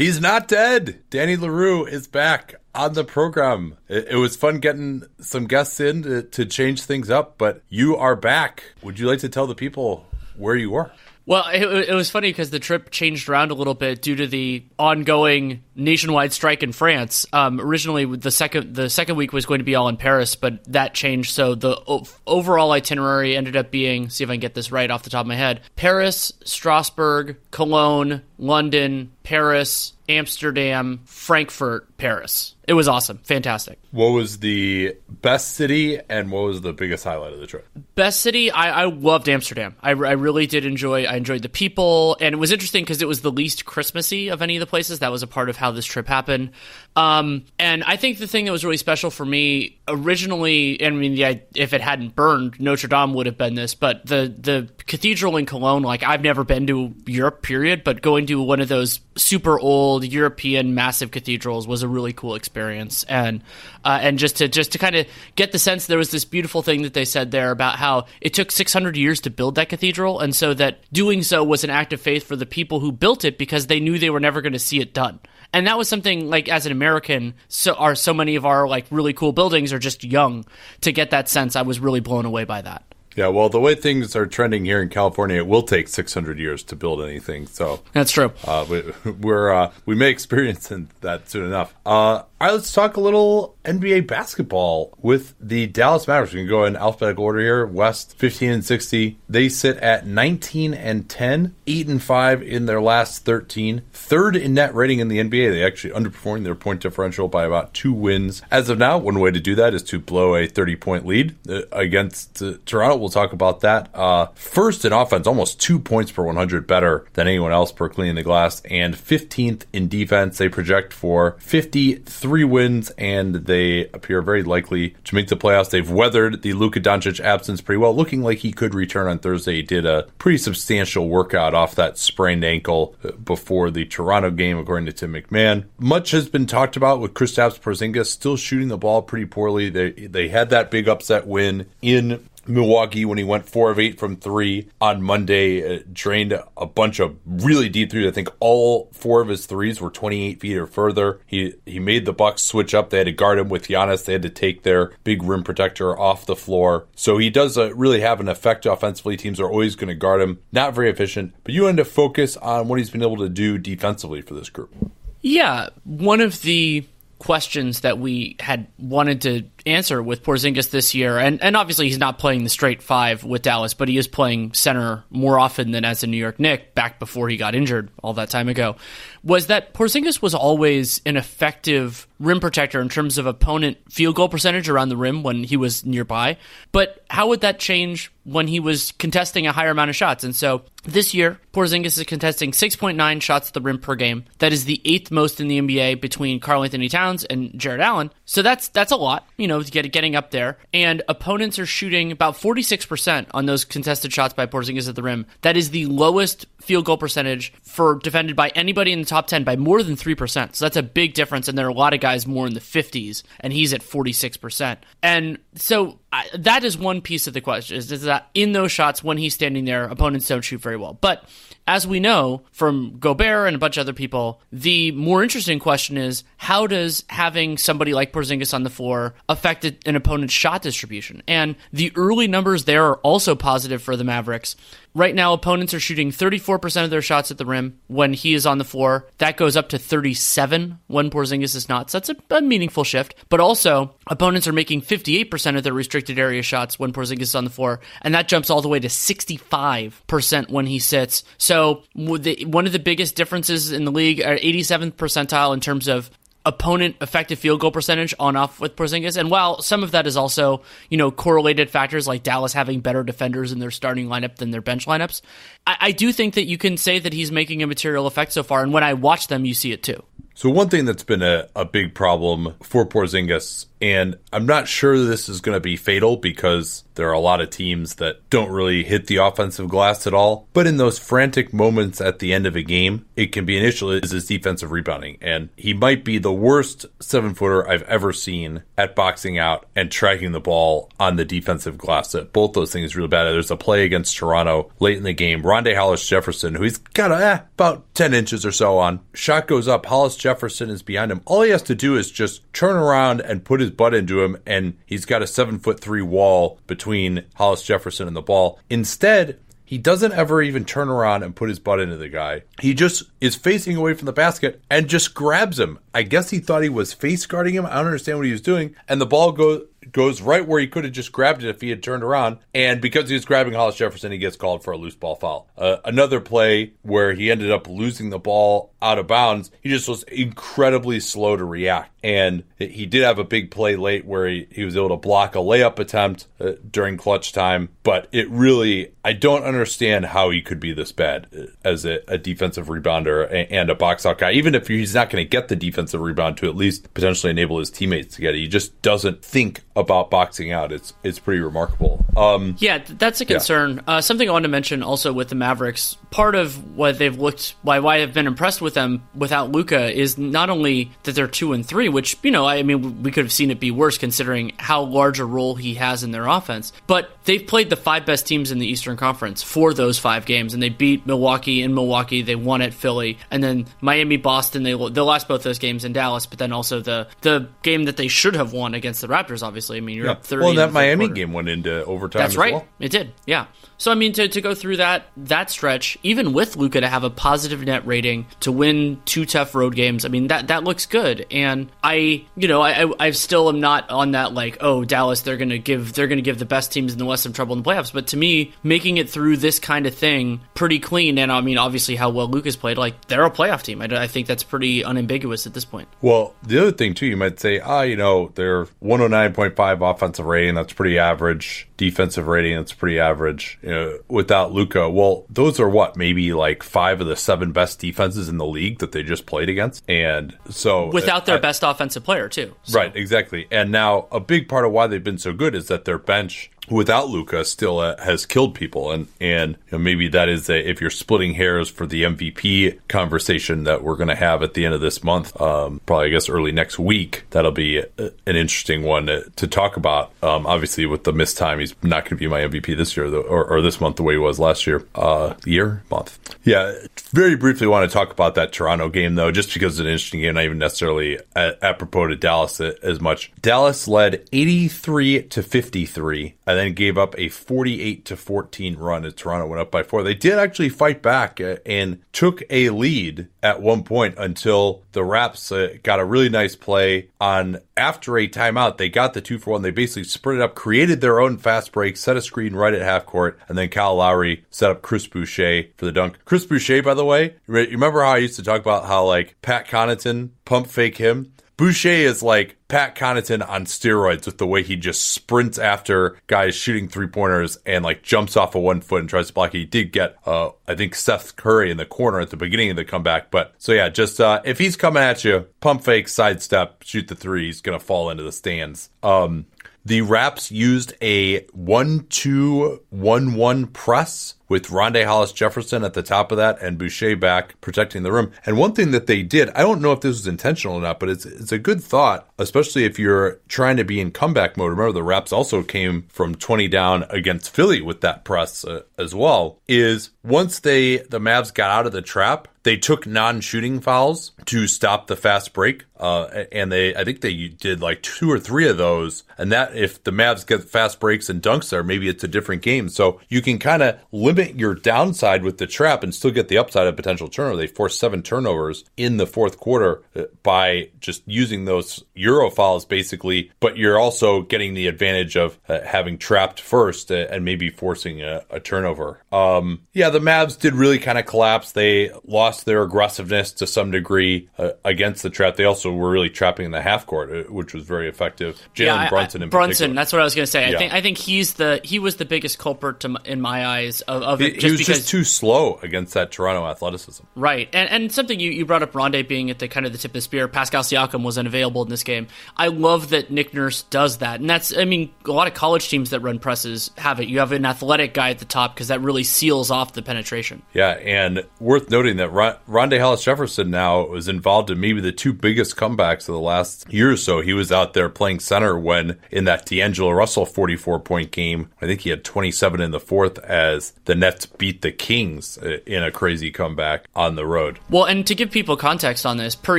He's not dead. Danny Leroux is back on the program. It, it was fun getting some guests in to, to change things up, but you are back. Would you like to tell the people where you were? Well, it, it was funny because the trip changed around a little bit due to the ongoing nationwide strike in France. Um, originally, the second the second week was going to be all in Paris, but that changed. So the o- overall itinerary ended up being see if I can get this right off the top of my head: Paris, Strasbourg, Cologne, London, Paris, Amsterdam, Frankfurt, Paris. It was awesome, fantastic. What was the best city and what was the biggest highlight of the trip? Best city, I, I loved Amsterdam. I, I, really did enjoy. I enjoyed the people, and it was interesting because it was the least Christmassy of any of the places. That was a part of how this trip happened. Um, and I think the thing that was really special for me originally, I mean, if it hadn't burned, Notre Dame would have been this. But the the cathedral in Cologne, like I've never been to Europe, period. But going to one of those super old European massive cathedrals was a really cool experience, and uh, and just to just to kind of get the sense there was this beautiful thing that they said there about how it took 600 years to build that cathedral, and so that doing so was an act of faith for the people who built it because they knew they were never going to see it done. And that was something like as an American, so are so many of our like really cool buildings are just young. To get that sense, I was really blown away by that. Yeah, well, the way things are trending here in California, it will take 600 years to build anything. So that's true. Uh, we, we're uh, we may experience that soon enough. Uh, all right, let's talk a little NBA basketball with the Dallas Mavericks. We can go in alphabetical order here. West 15 and 60. They sit at 19 and 10, 8 and 5 in their last 13. Third in net rating in the NBA. They actually underperformed their point differential by about two wins. As of now, one way to do that is to blow a 30 point lead uh, against uh, Toronto. We'll talk about that. Uh, first in offense, almost two points per 100 better than anyone else per cleaning the glass, and 15th in defense. They project for 53 three wins, and they appear very likely to make the playoffs. They've weathered the Luka Doncic absence pretty well, looking like he could return on Thursday. He did a pretty substantial workout off that sprained ankle uh, before the Toronto game, according to Tim McMahon. Much has been talked about with Kristaps Porzingis still shooting the ball pretty poorly. They they had that big upset win in Milwaukee when he went four of eight from three on Monday, uh, drained a bunch of really deep threes. I think all four of his threes were 28 feet or further. He he made the Bucks switch up. They had to guard him with Giannis. They had to take their big rim protector off the floor. So he does uh, really have an effect offensively. Teams are always going to guard him. Not very efficient, but you end to focus on what he's been able to do defensively for this group. Yeah, one of the questions that we had wanted to answer with Porzingis this year, and and obviously he's not playing the straight five with Dallas, but he is playing center more often than as a New York Nick back before he got injured all that time ago. Was that Porzingis was always an effective rim protector in terms of opponent field goal percentage around the rim when he was nearby, but how would that change when he was contesting a higher amount of shots? And so this year, Porzingis is contesting 6.9 shots at the rim per game. That is the eighth most in the NBA between Karl-Anthony Towns and Jarrett Allen. So that's that's a lot. You know, get, getting up there. And opponents are shooting about 46% on those contested shots by Porzingis at the rim. That is the lowest field goal percentage for defended by anybody in the top 10 by more than 3%. So that's a big difference. And there are a lot of guys more in the 50s, and he's at 46%. And so I, that is one piece of the question is, is that in those shots, when he's standing there, opponents don't shoot very well. But as we know from Gobert and a bunch of other people, the more interesting question is how does having somebody like Porzingis on the floor affect an opponent's shot distribution? And the early numbers there are also positive for the Mavericks. Right now opponents are shooting 34% of their shots at the rim when he is on the floor. That goes up to 37 when Porzingis is not. So that's a, a meaningful shift. But also, opponents are making 58% of their restricted area shots when Porzingis is on the floor, and that jumps all the way to 65% when he sits. So one of the biggest differences in the league uh, are 87th percentile in terms of opponent effective field goal percentage on off with Porzingis. And while some of that is also, you know, correlated factors like Dallas having better defenders in their starting lineup than their bench lineups, I, I do think that you can say that he's making a material effect so far. And when I watch them, you see it too. So one thing that's been a, a big problem for Porzingis, and I'm not sure this is going to be fatal because there are a lot of teams that don't really hit the offensive glass at all. But in those frantic moments at the end of a game, it can be an issue is his defensive rebounding. And he might be the worst seven footer I've ever seen at boxing out and tracking the ball on the defensive glass. So Both those things really bad. There's a play against Toronto late in the game. Rondae Hollis Jefferson, who he's got eh, about 10 inches or so on. Shot goes up. Hollis Jefferson is behind him. All he has to do is just turn around and put his butt into him, and he's got a seven foot three wall between Hollis Jefferson and the ball. Instead, he doesn't ever even turn around and put his butt into the guy. He just is facing away from the basket and just grabs him. I guess he thought he was face guarding him. I don't understand what he was doing. And the ball goes goes right where he could have just grabbed it if he had turned around. And because he was grabbing Hollis Jefferson, he gets called for a loose ball foul. Uh, another play where he ended up losing the ball out of bounds, he just was incredibly slow to react. And he did have a big play late where he, he was able to block a layup attempt uh, during clutch time. But it really, I don't understand how he could be this bad uh, as a, a defensive rebounder and, and a box out guy. Even if he's not going to get the defensive rebound to at least potentially enable his teammates to get it, he just doesn't think about boxing out. It's it's pretty remarkable. Um, yeah, that's a concern. Yeah. Uh, something I want to mention also with the Mavericks. Part of what they've looked why why I've been impressed with them without Luka is not only that they're two and three, which you know I mean we could have seen it be worse considering how large a role he has in their offense, but they've played the five best teams in the Eastern Conference for those five games, and they beat Milwaukee in Milwaukee. They won at Philly, and then Miami, Boston. They they lost both those games in Dallas, but then also the the game that they should have won against the Raptors, obviously. I mean, you're yeah. up 30. Well, that Miami quarter. game went into overtime. That's right. Well. It did. Yeah. So I mean, to, to go through that that stretch, even with Luka to have a positive net rating, to win two tough road games, I mean that that looks good. And I, you know, I I still am not on that like, oh, Dallas, they're gonna give they're gonna give the best teams in the West some trouble in the playoffs. But to me, making it through this kind of thing pretty clean, and I mean, obviously how well Luka's played, like they're a playoff team. I, I think that's pretty unambiguous at this point. Well, the other thing too, you might say, ah, you know, they're 109.5 offensive rating, that's pretty average. Defensive rating, that's pretty average. Know, without Luka. Well, those are what maybe like five of the seven best defenses in the league that they just played against, and so uh, without their I, best offensive player too. So. Right, exactly. And now a big part of why they've been so good is that their bench without Luka still uh, has killed people, and and you know, maybe that is a, if you're splitting hairs for the MVP conversation that we're going to have at the end of this month, um, probably I guess early next week. That'll be a, an interesting one to, to talk about. Um, obviously, with the missed time, he's not going to be my MVP this year though, or, or, this month the way he was last year. Uh, year month, yeah. Very briefly, want to talk about that Toronto game though, just because it's an interesting game, not even necessarily apropos to Dallas as much. Dallas led 83 to 53 and then gave up a 48 to 14 run as Toronto went up by four. They did actually fight back uh, and took a lead at one point until the Raps uh, got a really nice play on after a timeout. They got the two for one. They basically sprinted up, created their own fast break, set a screen right at half court, and then Kyle Lowry set up Chris Boucher for the dunk. Chris Boucher, by the way, remember how I used to talk about how like Pat Connaughton pump fake him? Boucher is like Pat Connaughton on steroids with the way he just sprints after guys shooting three pointers and like jumps off of one foot and tries to block. He did get, uh, I think Seth Curry in the corner at the beginning of the comeback. But so yeah, just uh, if he's coming at you, pump fake, sidestep, shoot the three, he's gonna fall into the stands. Um, the Raps used a one-two-one-one press with Rondae Hollis Jefferson at the top of that and Boucher back protecting the rim. And one thing that they did, I don't know if this was intentional or not, but it's it's a good thought, especially if you're trying to be in comeback mode. Remember, the Raps also came from 20 down against Philly with that press uh, as well. Is once they the Mavs got out of the trap, they took non-shooting fouls to stop the fast break, uh, and they I think they did like two or three of those. And that if the Mavs get fast breaks and dunks there, maybe it's a different game. So you can kind of limit limit your downside with the trap and still get the upside of potential turnover. They forced seven turnovers in the fourth quarter uh, by just using those Euro fouls, basically. But you're also getting the advantage of uh, having trapped first uh, and maybe forcing a, a turnover. Um, yeah, the Mavs did really kind of collapse. They lost their aggressiveness to some degree uh, against the trap. They also were really trapping in the half court, uh, which was very effective. Jalen Yeah, Brunson I, in Brunson. particular. That's what I was going to say. I think I think he's the he was the biggest culprit to, in my eyes of, of He, it. he Just was because just too slow against that Toronto athleticism. Right, and and something you, you brought up, Rondae being at the kind of the tip of the spear. Pascal Siakam was unavailable in this game. I love that Nick Nurse does that, and that's I mean a lot of college teams that run presses have it. You have an athletic guy at the top because that really seals off the penetration. Yeah, and worth noting that Ron- Rondae Hollis Jefferson now was involved in maybe the two biggest comebacks of the last year or so. He was out there playing center when in that D'Angelo Russell 44 point game, I think he had 27 in the fourth as the Nets beat the Kings uh, in a crazy comeback on the road. Well, and to give people context on this, per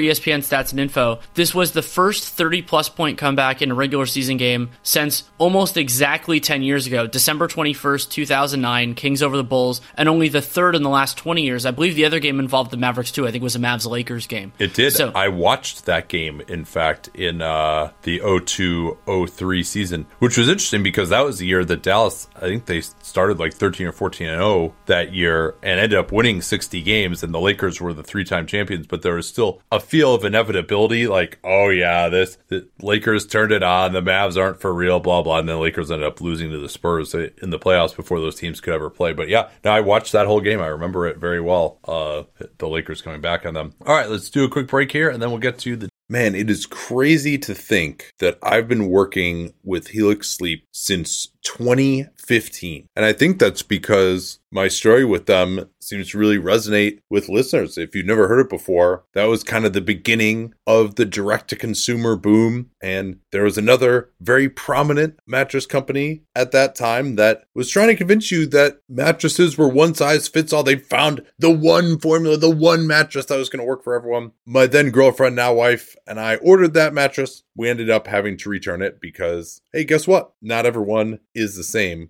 ESPN stats and info, this was the first 30 plus point comeback in a regular season game since almost exactly 10 years ago, December 21st, 2009, Kings over the Bulls, and only the third in the last 20 years. I believe the other game involved the Mavericks too. I think it was a Mavs Lakers game. It did. So, I watched that game, in fact, in uh, the 02 03 season, which was interesting because that was the year that Dallas, I think they started like 13 or 14 and 0 that year and ended up winning 60 games. And the Lakers were the three time champions, but there was still a feel of inevitability like, oh, yeah, this the Lakers turned it on. The Mavs aren't for real, blah, blah. And then the Lakers ended up losing to the Spurs in the playoffs before those teams could ever play. But yeah, now I watched that whole game. I remember it very well. Uh, the Lakers coming back on them. All right, let's do a quick break here and then we'll get to the. Man, it is crazy to think that I've been working with Helix Sleep since 2015. And I think that's because my story with them seems to really resonate with listeners. If you've never heard it before, that was kind of the beginning of the direct to consumer boom. And there was another very prominent mattress company at that time that was trying to convince you that mattresses were one size fits all. They found the one formula, the one mattress that was going to work for everyone. My then girlfriend, now wife, and I ordered that mattress. We ended up having to return it because, hey, guess what? Not everyone is the same.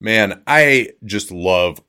Man, I just love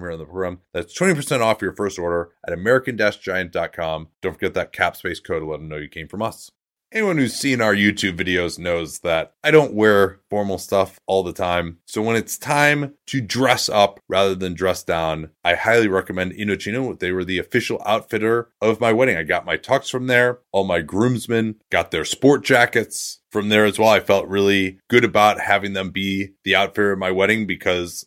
here on the program. That's 20% off your first order at American Giant.com. Don't forget that cap space code to let them know you came from us. Anyone who's seen our YouTube videos knows that I don't wear formal stuff all the time. So when it's time to dress up rather than dress down, I highly recommend Indochino. They were the official outfitter of my wedding. I got my tux from there. All my groomsmen got their sport jackets from there as well. I felt really good about having them be the outfitter of my wedding because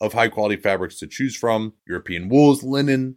of high quality fabrics to choose from European wools, linen,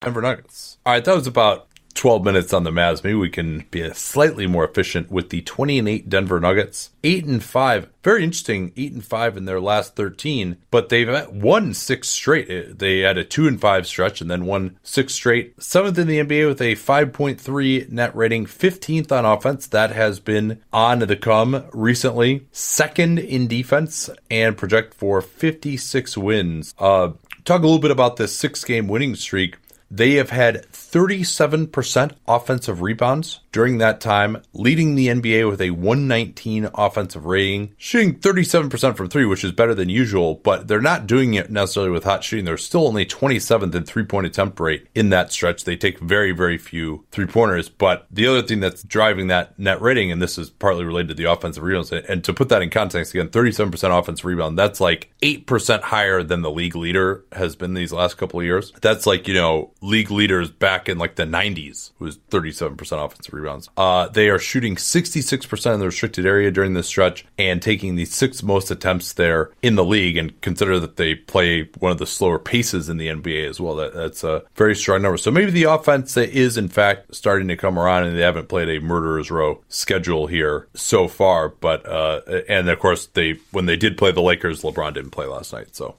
Denver Nuggets. All right, that was about 12 minutes on the Mavs. Maybe we can be slightly more efficient with the 20 and 8 Denver Nuggets. 8 and 5. Very interesting. 8 and 5 in their last 13, but they've won six straight. They had a 2 and 5 stretch and then won six straight. Seventh in the NBA with a 5.3 net rating, 15th on offense. That has been on the come recently. Second in defense and project for 56 wins. Uh, talk a little bit about this six game winning streak. They have had 37% offensive rebounds during that time, leading the NBA with a 119 offensive rating, shooting 37% from three, which is better than usual, but they're not doing it necessarily with hot shooting. They're still only 27th in three point attempt rate in that stretch. They take very, very few three pointers. But the other thing that's driving that net rating, and this is partly related to the offensive rebounds, and to put that in context again, 37% offensive rebound, that's like 8% higher than the league leader has been these last couple of years. That's like, you know, league leaders back in like the 90s was 37% offensive rebounds. Uh, they are shooting 66% in the restricted area during this stretch and taking the sixth most attempts there in the league. And consider that they play one of the slower paces in the NBA as well. That, that's a very strong number. So maybe the offense is in fact starting to come around and they haven't played a murderer's row schedule here so far. But, uh, and of course they, when they did play the Lakers, LeBron didn't play last night. So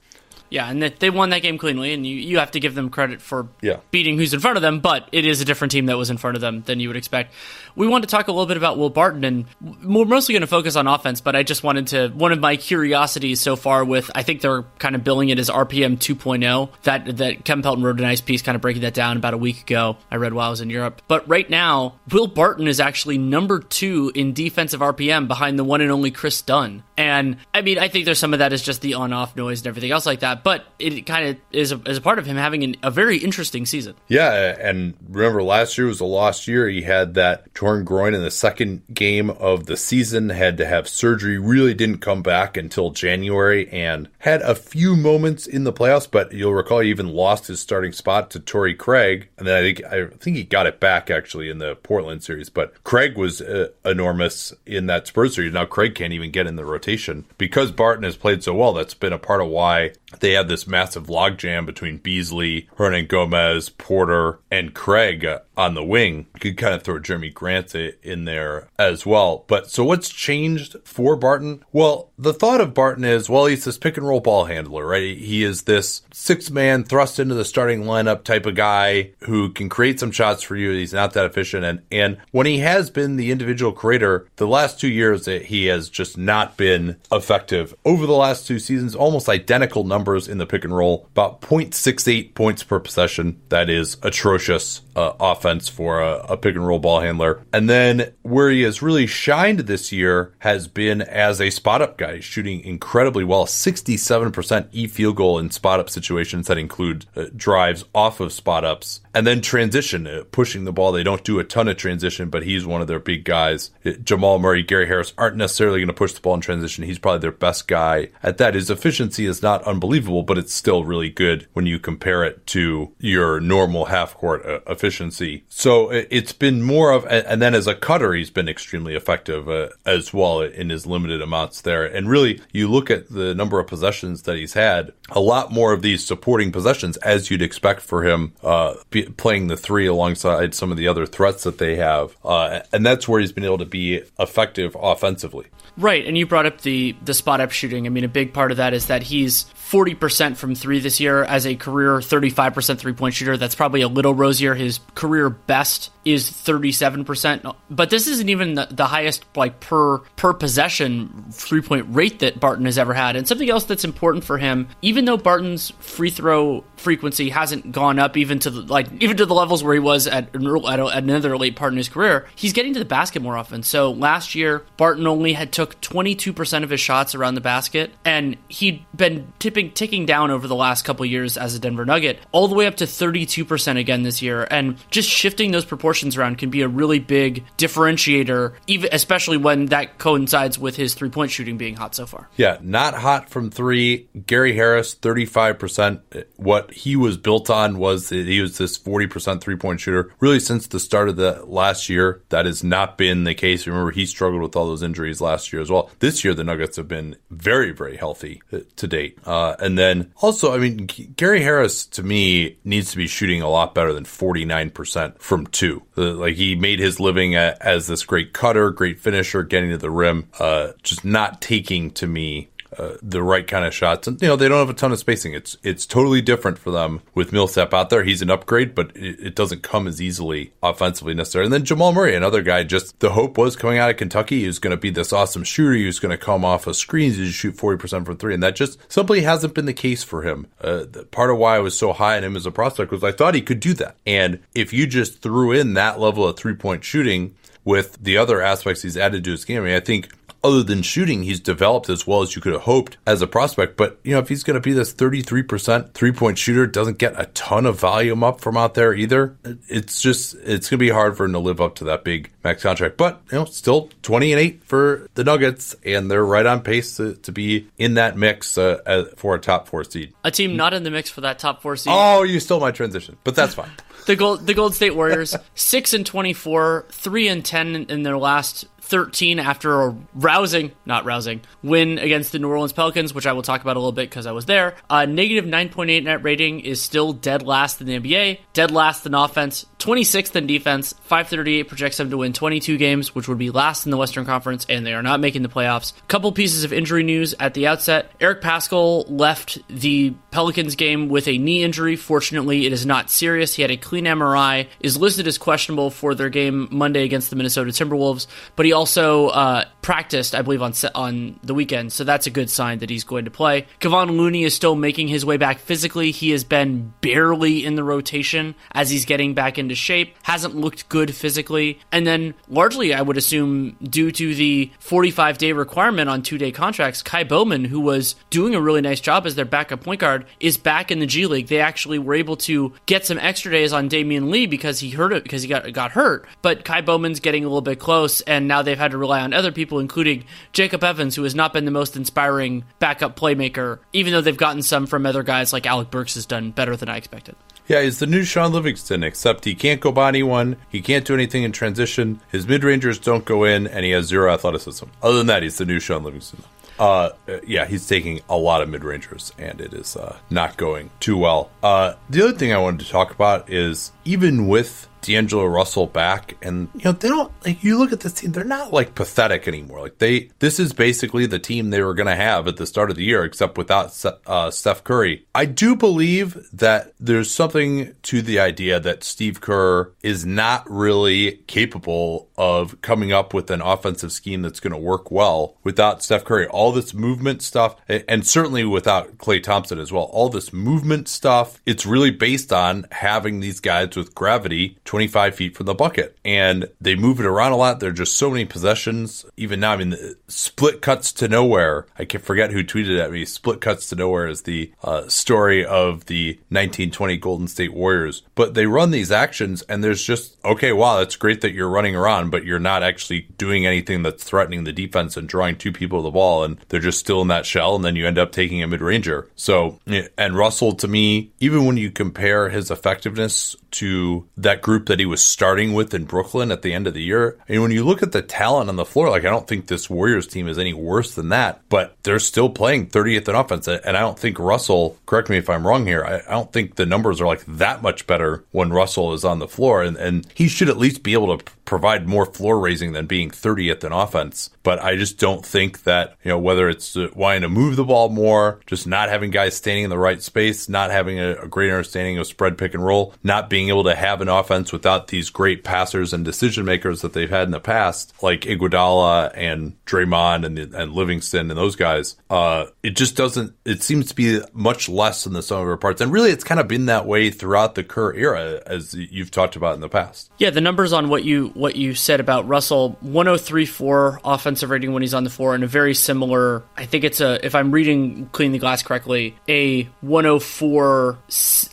yeah, and they won that game cleanly, and you, you have to give them credit for yeah. beating who's in front of them, but it is a different team that was in front of them than you would expect. We want to talk a little bit about Will Barton, and we're mostly going to focus on offense, but I just wanted to, one of my curiosities so far with, I think they're kind of billing it as RPM 2.0, that, that Kevin Pelton wrote a nice piece kind of breaking that down about a week ago. I read while I was in Europe. But right now, Will Barton is actually number two in defensive RPM behind the one and only Kris Dunn. And I mean, I think there's some of that is just the on off noise and everything else like that but it kind of is a, is a part of him having an, a very interesting season. Yeah, and remember last year was a lost year. He had that torn groin in the second game of the season, had to have surgery, really didn't come back until January, and had a few moments in the playoffs. But you'll recall he even lost his starting spot to Torrey Craig, and then I think I think he got it back actually in the Portland series. But Craig was uh, enormous in that Spurs series. Now Craig can't even get in the rotation because Barton has played so well. That's been a part of why they had this massive logjam between Beasley, Hernangomez, Porter, and Craig on the wing. You could kind of throw Jerami Grant in there as well. But so what's changed for Barton? Well, the thought of Barton is, well, he's this pick and roll ball handler, right? He is this six man thrust into the starting lineup type of guy who can create some shots for you. He's not that efficient. And, and when he has been the individual creator, the last two years, that he has just not been effective. Over the last two seasons, almost identical numbers in the pick and roll, about 0.68 points per possession. That is atrocious uh, offense for a, a, pick and roll ball handler. And then where he has really shined this year has been as a spot up guy, shooting incredibly well 67% e field goal in spot up situations that include uh, drives off of spot ups and then transition, uh, pushing the ball. They don't do a ton of transition, but he's one of their big guys. Uh, Jamal Murray, Gary Harris aren't necessarily going to push the ball in transition. He's probably their best guy at that. His efficiency is not unbelievable, but it's still really good when you compare it to your normal half court uh, efficiency. So it's been more of, and then as a cutter, he's been extremely effective uh, as well in his limited amounts there. And really, you look at the number of possessions that he's had, a lot more of these supporting possessions as you'd expect for him, uh, playing the three alongside some of the other threats that they have. Uh, and that's where he's been able to be effective offensively. Right, and you brought up the the spot up shooting. I mean, a big part of that is that he's 40% from three this year as a career 35% three point shooter. That's probably a little rosier. His career best is 37%. But this isn't even the, the highest like per per possession three point rate that Barton has ever had. And something else that's important for him, even though Barton's free throw frequency hasn't gone up even to the, like even to the levels where he was at, at another late part in his career, he's getting to the basket more often. So last year Barton only had took 22% of his shots around the basket and he'd been tipping tipping, ticking down over the last couple years as a Denver Nugget, all the way up to 32% again this year. And just shifting those proportions around can be a really big differentiator, even especially when that coincides with his three point shooting being hot so far. Yeah, not hot from three. Gary Harris, 35%. What he was built on was that he was this 40% three point shooter. Really, since the start of the last year, that has not been the case. Remember, he struggled with all those injuries last year as well. This year, the Nuggets have been very, very healthy to date. Uh, uh, and then also, I mean, Gary Harris to me needs to be shooting a lot better than 49% from two. Uh, like he made his living as this great cutter, great finisher, getting to the rim, uh, just not taking to me uh, the right kind of shots. And you know, they don't have a ton of spacing. It's it's totally different for them with Millsap out there. He's an upgrade, but it, it, doesn't come as easily offensively necessarily. And then Jamal Murray, another guy. Just the hope was coming out of Kentucky, he was going to be this awesome shooter. He was going to come off of screens. He shoot forty percent from three, and that just simply hasn't been the case for him. Uh, part of why I was so high on him as a prospect was I thought he could do that. And if you just threw in that level of three point shooting with the other aspects he's added to his game. I mean, I think other than shooting, he's developed as well as you could have hoped as a prospect. But, you know, if he's going to be this 33% three point shooter, doesn't get a ton of volume up from out there either, it's just, it's going to be hard for him to live up to that big max contract. But, you know, still 20 and 8 for the Nuggets, and they're right on pace to, to be in that mix uh, for a top four seed. A team not in the mix for that top four seed. Oh, you stole my transition, but that's fine. the gold the Gold State Warriors six and twenty four, three and ten in their last 13 after a rousing, not rousing, win against the New Orleans Pelicans, which I will talk about a little bit because I was there. Uh, negative 9.8 net rating is still dead last in the NBA, dead last in offense, 26th in defense. 538 projects them to win 22 games, which would be last in the Western Conference, and they are not making the playoffs. Couple pieces of injury news at the outset. Eric Paschall left the Pelicans game with a knee injury. Fortunately, it is not serious. He had a clean MRI, is listed as questionable for their game Monday against the Minnesota Timberwolves, but he also uh, practiced, I believe, on on the weekend, so that's a good sign that he's going to play. Kevon Looney is still making his way back physically. He has been barely in the rotation as he's getting back into shape. Hasn't looked good physically, and then largely, I would assume, due to the 45 day requirement on two day contracts, Ky Bowman, who was doing a really nice job as their backup point guard, is back in the G League. They actually were able to get some extra days on Damion Lee because he hurt it because he got got hurt, but Ky Bowman's getting a little bit close, and now they've had to rely on other people, including Jacob Evans, who has not been the most inspiring backup playmaker, even though they've gotten some from other guys like Alec Burks has done better than I expected. Yeah, he's the new Shaun Livingston, except he can't go by anyone. He can't do anything in transition. His mid rangers don't go in, and he has zero athleticism. Other than that, he's the new Shaun Livingston. Uh, yeah, he's taking a lot of mid rangers, and it is uh, not going too well. Uh, the other thing I wanted to talk about is even with D'Angelo Russell back, and you know they don't like you look at this team; they're not like pathetic anymore. Like they, this is basically the team they were going to have at the start of the year, except without uh, Steph Curry. I do believe that there's something to the idea that Steve Kerr is not really capable of coming up with an offensive scheme that's going to work well without Steph Curry. All this movement stuff, and certainly without Klay Thompson as well. All this movement stuff, it's really based on having these guys with gravity 25 feet from the bucket. And they move it around a lot. There are just so many possessions. Even now, I mean, split cuts to nowhere. I can forget who tweeted at me. Split cuts to nowhere is the uh, story of the 1920 Golden State Warriors. But they run these actions, and there's just, okay, wow, that's great that you're running around, but you're not actually doing anything that's threatening the defense and drawing two people to the ball. And they're just still in that shell. And then you end up taking a mid ranger. So, and Russell, to me, even when you compare his effectiveness to that group that he was starting with in Brooklyn at the end of the year. And when you look at the talent on the floor, like I don't think this Warriors team is any worse than that, but they're still playing 30th in offense. And I don't think Russell, correct me if I'm wrong here, I, don't think the numbers are like that much better when Russell is on the floor. And, and he should at least be able to provide more floor raising than being 30th in offense. But I just don't think that, you know, whether it's wanting to move the ball more, just not having guys standing in the right space, not having a, a great understanding of spread pick and roll, not being able to have an offense without these great passers and decision makers that they've had in the past, like Iguodala and Draymond and, and Livingston and those guys, uh, it just doesn't. It seems to be much less in the sum of our parts, and really, it's kind of been that way throughout the Kerr era, as you've talked about in the past. Yeah, the numbers on what you what you said about Russell, 103.4 offensive rating when he's on the floor, and a very similar. I think it's a if I'm reading Clean the Glass correctly, a 104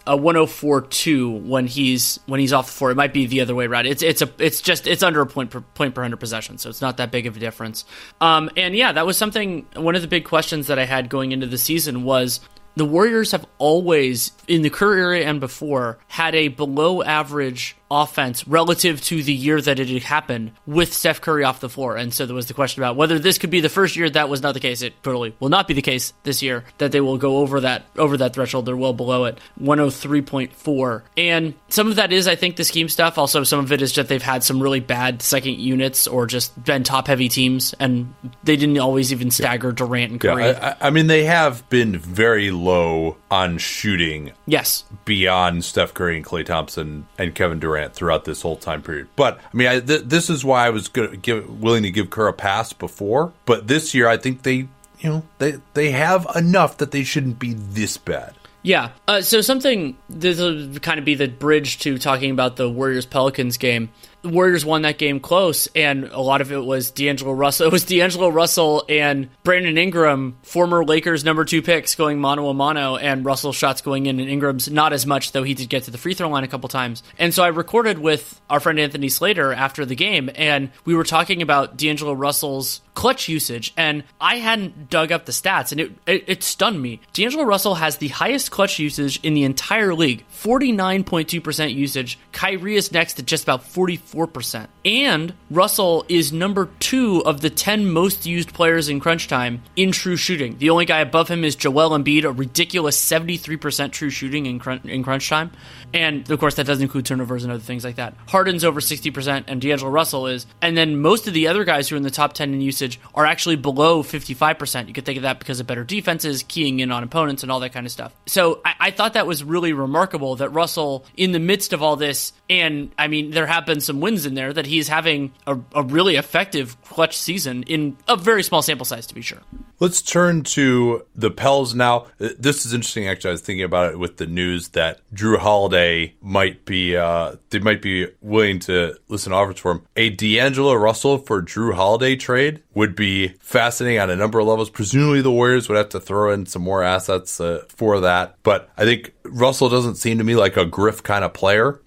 a 104.2 when he's when he's off the floor. It might be the other way around. It's it's a it's just it's under a point per point per hundred possession, so it's not that big of a difference. Um, and yeah, that was something. One of the big questions that I had going into the season was the Warriors have always, in the Kerr era and before, had a below average offense relative to the year that it had happened with Steph Curry off the floor. And so there was the question about whether this could be the first year that was not the case. It totally will not be the case this year that they will go over that over that threshold. They're well below it, 103.4. And some of that is I think the scheme stuff. Also some of it is that they've had some really bad second units or just been top heavy teams and they didn't always even stagger Durant and Curry. Yeah, I, I mean they have been very low on shooting. Yes. Beyond Steph Curry and Klay Thompson and Kevin Durant Durant throughout this whole time period. But I mean, I, th- this is why I was give, willing to give Kerr a pass before. But this year, I think they, you know, they they have enough that they shouldn't be this bad. Yeah. Uh, so something this will kind of be the bridge to talking about the Warriors Pelicans game. Warriors won that game close, and a lot of it was D'Angelo Russell. It was D'Angelo Russell and Brandon Ingram, former Lakers number two picks, going mano a mano, and Russell shots going in, and Ingram's not as much, though he did get to the free throw line a couple times. And so I recorded with our friend Anthony Slater after the game, and we were talking about D'Angelo Russell's clutch usage, and I hadn't dug up the stats, and it, it, it stunned me. D'Angelo Russell has the highest clutch usage in the entire league, 49.2% usage. Kyrie is next at just about 44 4%. And Russell is number two of the 10 most used players in crunch time in true shooting. The only guy above him is Joel Embiid, a ridiculous 73% true shooting in, crunch, in crunch time. And of course, that does include turnovers and other things like that. Harden's over 60%, and D'Angelo Russell is. And then most of the other guys who are in the top 10 in usage are actually below 55%. You could think of that because of better defenses, keying in on opponents, and all that kind of stuff. So I, I thought that was really remarkable that Russell, in the midst of all this, and I mean, there have been some wins in there that he's having a, a really effective clutch season in a very small sample size, to be sure. Let's turn to the Pels now. Uh, this is interesting. Actually, I was thinking about it with the news that Jrue Holiday might be uh, they might be willing to listen to offers for him. A D'Angelo Russell for Jrue Holiday trade would be fascinating on a number of levels. Presumably, the Warriors would have to throw in some more assets uh, for that. But I think Russell doesn't seem to me like a Griff kind of player.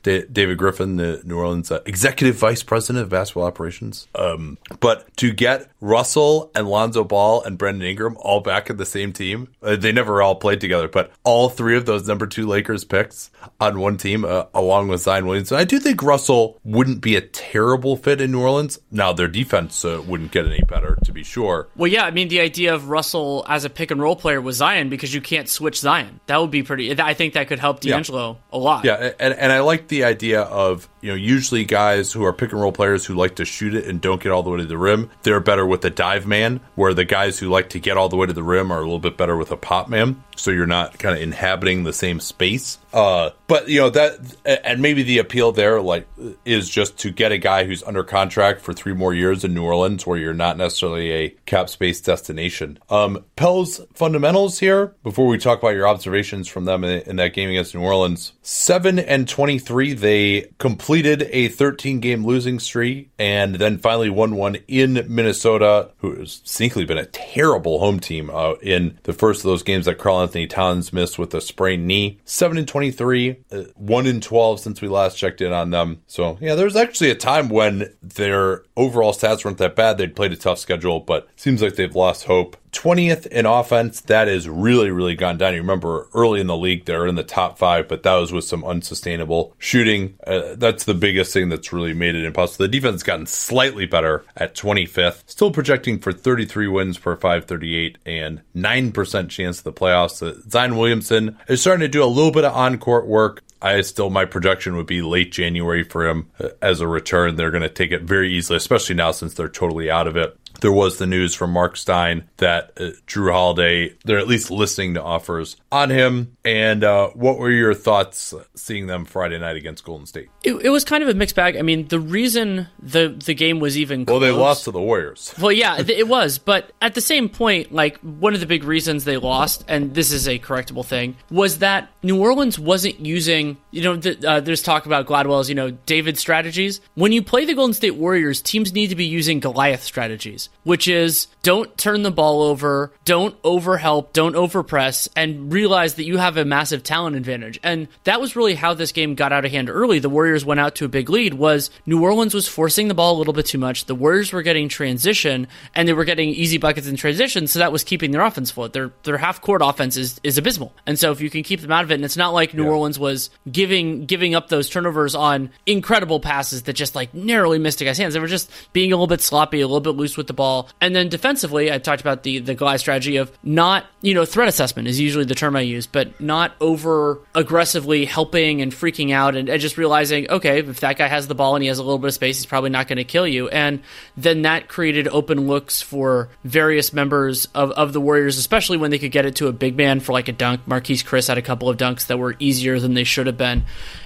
David Griffin, the New Orleans uh, executive vice president of basketball operations. Um, but to get Russell and Lonzo Ball and Brandon Brandon Ingram all back in the same team. Uh, they never all played together, but all three of those number two Lakers picks on one team, uh, along with Zion Williamson. I do think Russell wouldn't be a terrible fit in New Orleans. Now, their defense uh, wouldn't get any better, to be sure. Well, yeah, I mean, the idea of Russell as a pick and roll player with Zion because you can't switch Zion. That would be pretty. I think that could help D'Angelo yeah. a lot. Yeah, and, and I like the idea of you know, usually guys who are pick and roll players who like to shoot it and don't get all the way to the rim, they're better with a dive man, where the guys who like to get all the way to the rim are a little bit better with a pop man. So you're not kind of inhabiting the same space. Uh, but you know that, and maybe the appeal there, like, is just to get a guy who's under contract for three more years in New Orleans, where you're not necessarily a cap space destination. Um, Pels fundamentals here before we talk about your observations from them in, in that game against New Orleans. Seven and twenty-three, they completed a 13 game losing streak and then finally won one in Minnesota, who has sneakily been a terrible home team uh, in the first of those games that Karl-Anthony Towns missed with a sprained knee. Seven and 23, uh, one in 12 since we last checked in on them. So yeah, there's actually a time when their overall stats weren't that bad. They'd played a tough schedule, but seems like they've lost hope. 20th in offense. That has really, really gone down. You remember early in the league, they're in the top five, but that was with some unsustainable shooting. Uh, that's the biggest thing that's really made it impossible. The defense has gotten slightly better at 25th, still projecting for 33 wins per 538 and 9% chance of the playoffs. Uh, Zion Williamson is starting to do a little bit of on court work. I still my projection would be late January for him uh, as a return. They're going to take it very easily, especially now since they're totally out of it there was the news from Marc Stein that uh, Jrue Holiday, they're at least listening to offers on him. And uh, what were your thoughts seeing them Friday night against Golden State? It, it, was kind of a mixed bag. I mean, the reason the the game was even close, well, they lost to the Warriors. Well, yeah, it was. But at the same point, like one of the big reasons they lost, and this is a correctable thing, was that New Orleans wasn't using. You know, the, uh, there's talk about Gladwell's, you know, David strategies. When you play the Golden State Warriors, teams need to be using Goliath strategies which is don't turn the ball over, don't overhelp, don't overpress, and realize that you have a massive talent advantage. And that was really how this game got out of hand early. The Warriors went out to a big lead was New Orleans was forcing the ball a little bit too much. The Warriors were getting transition and they were getting easy buckets in transition, so that was keeping their offense float. Their their half court offense is, is abysmal. And so if you can keep them out of it, and it's not like New yeah. Orleans was giving giving up those turnovers on incredible passes that just like narrowly missed a guy's hands. They were just being a little bit sloppy, a little bit loose with the ball. And then defensively, I talked about the the Goliath strategy of not, you know, threat assessment is usually the term I use, but not over aggressively helping and freaking out and, and just realizing, okay, if that guy has the ball and he has a little bit of space, he's probably not going to kill you. And then that created open looks for various members of, of the Warriors, especially when they could get it to a big man for like a dunk. Marquese Chriss had a couple of dunks that were easier than they should have been.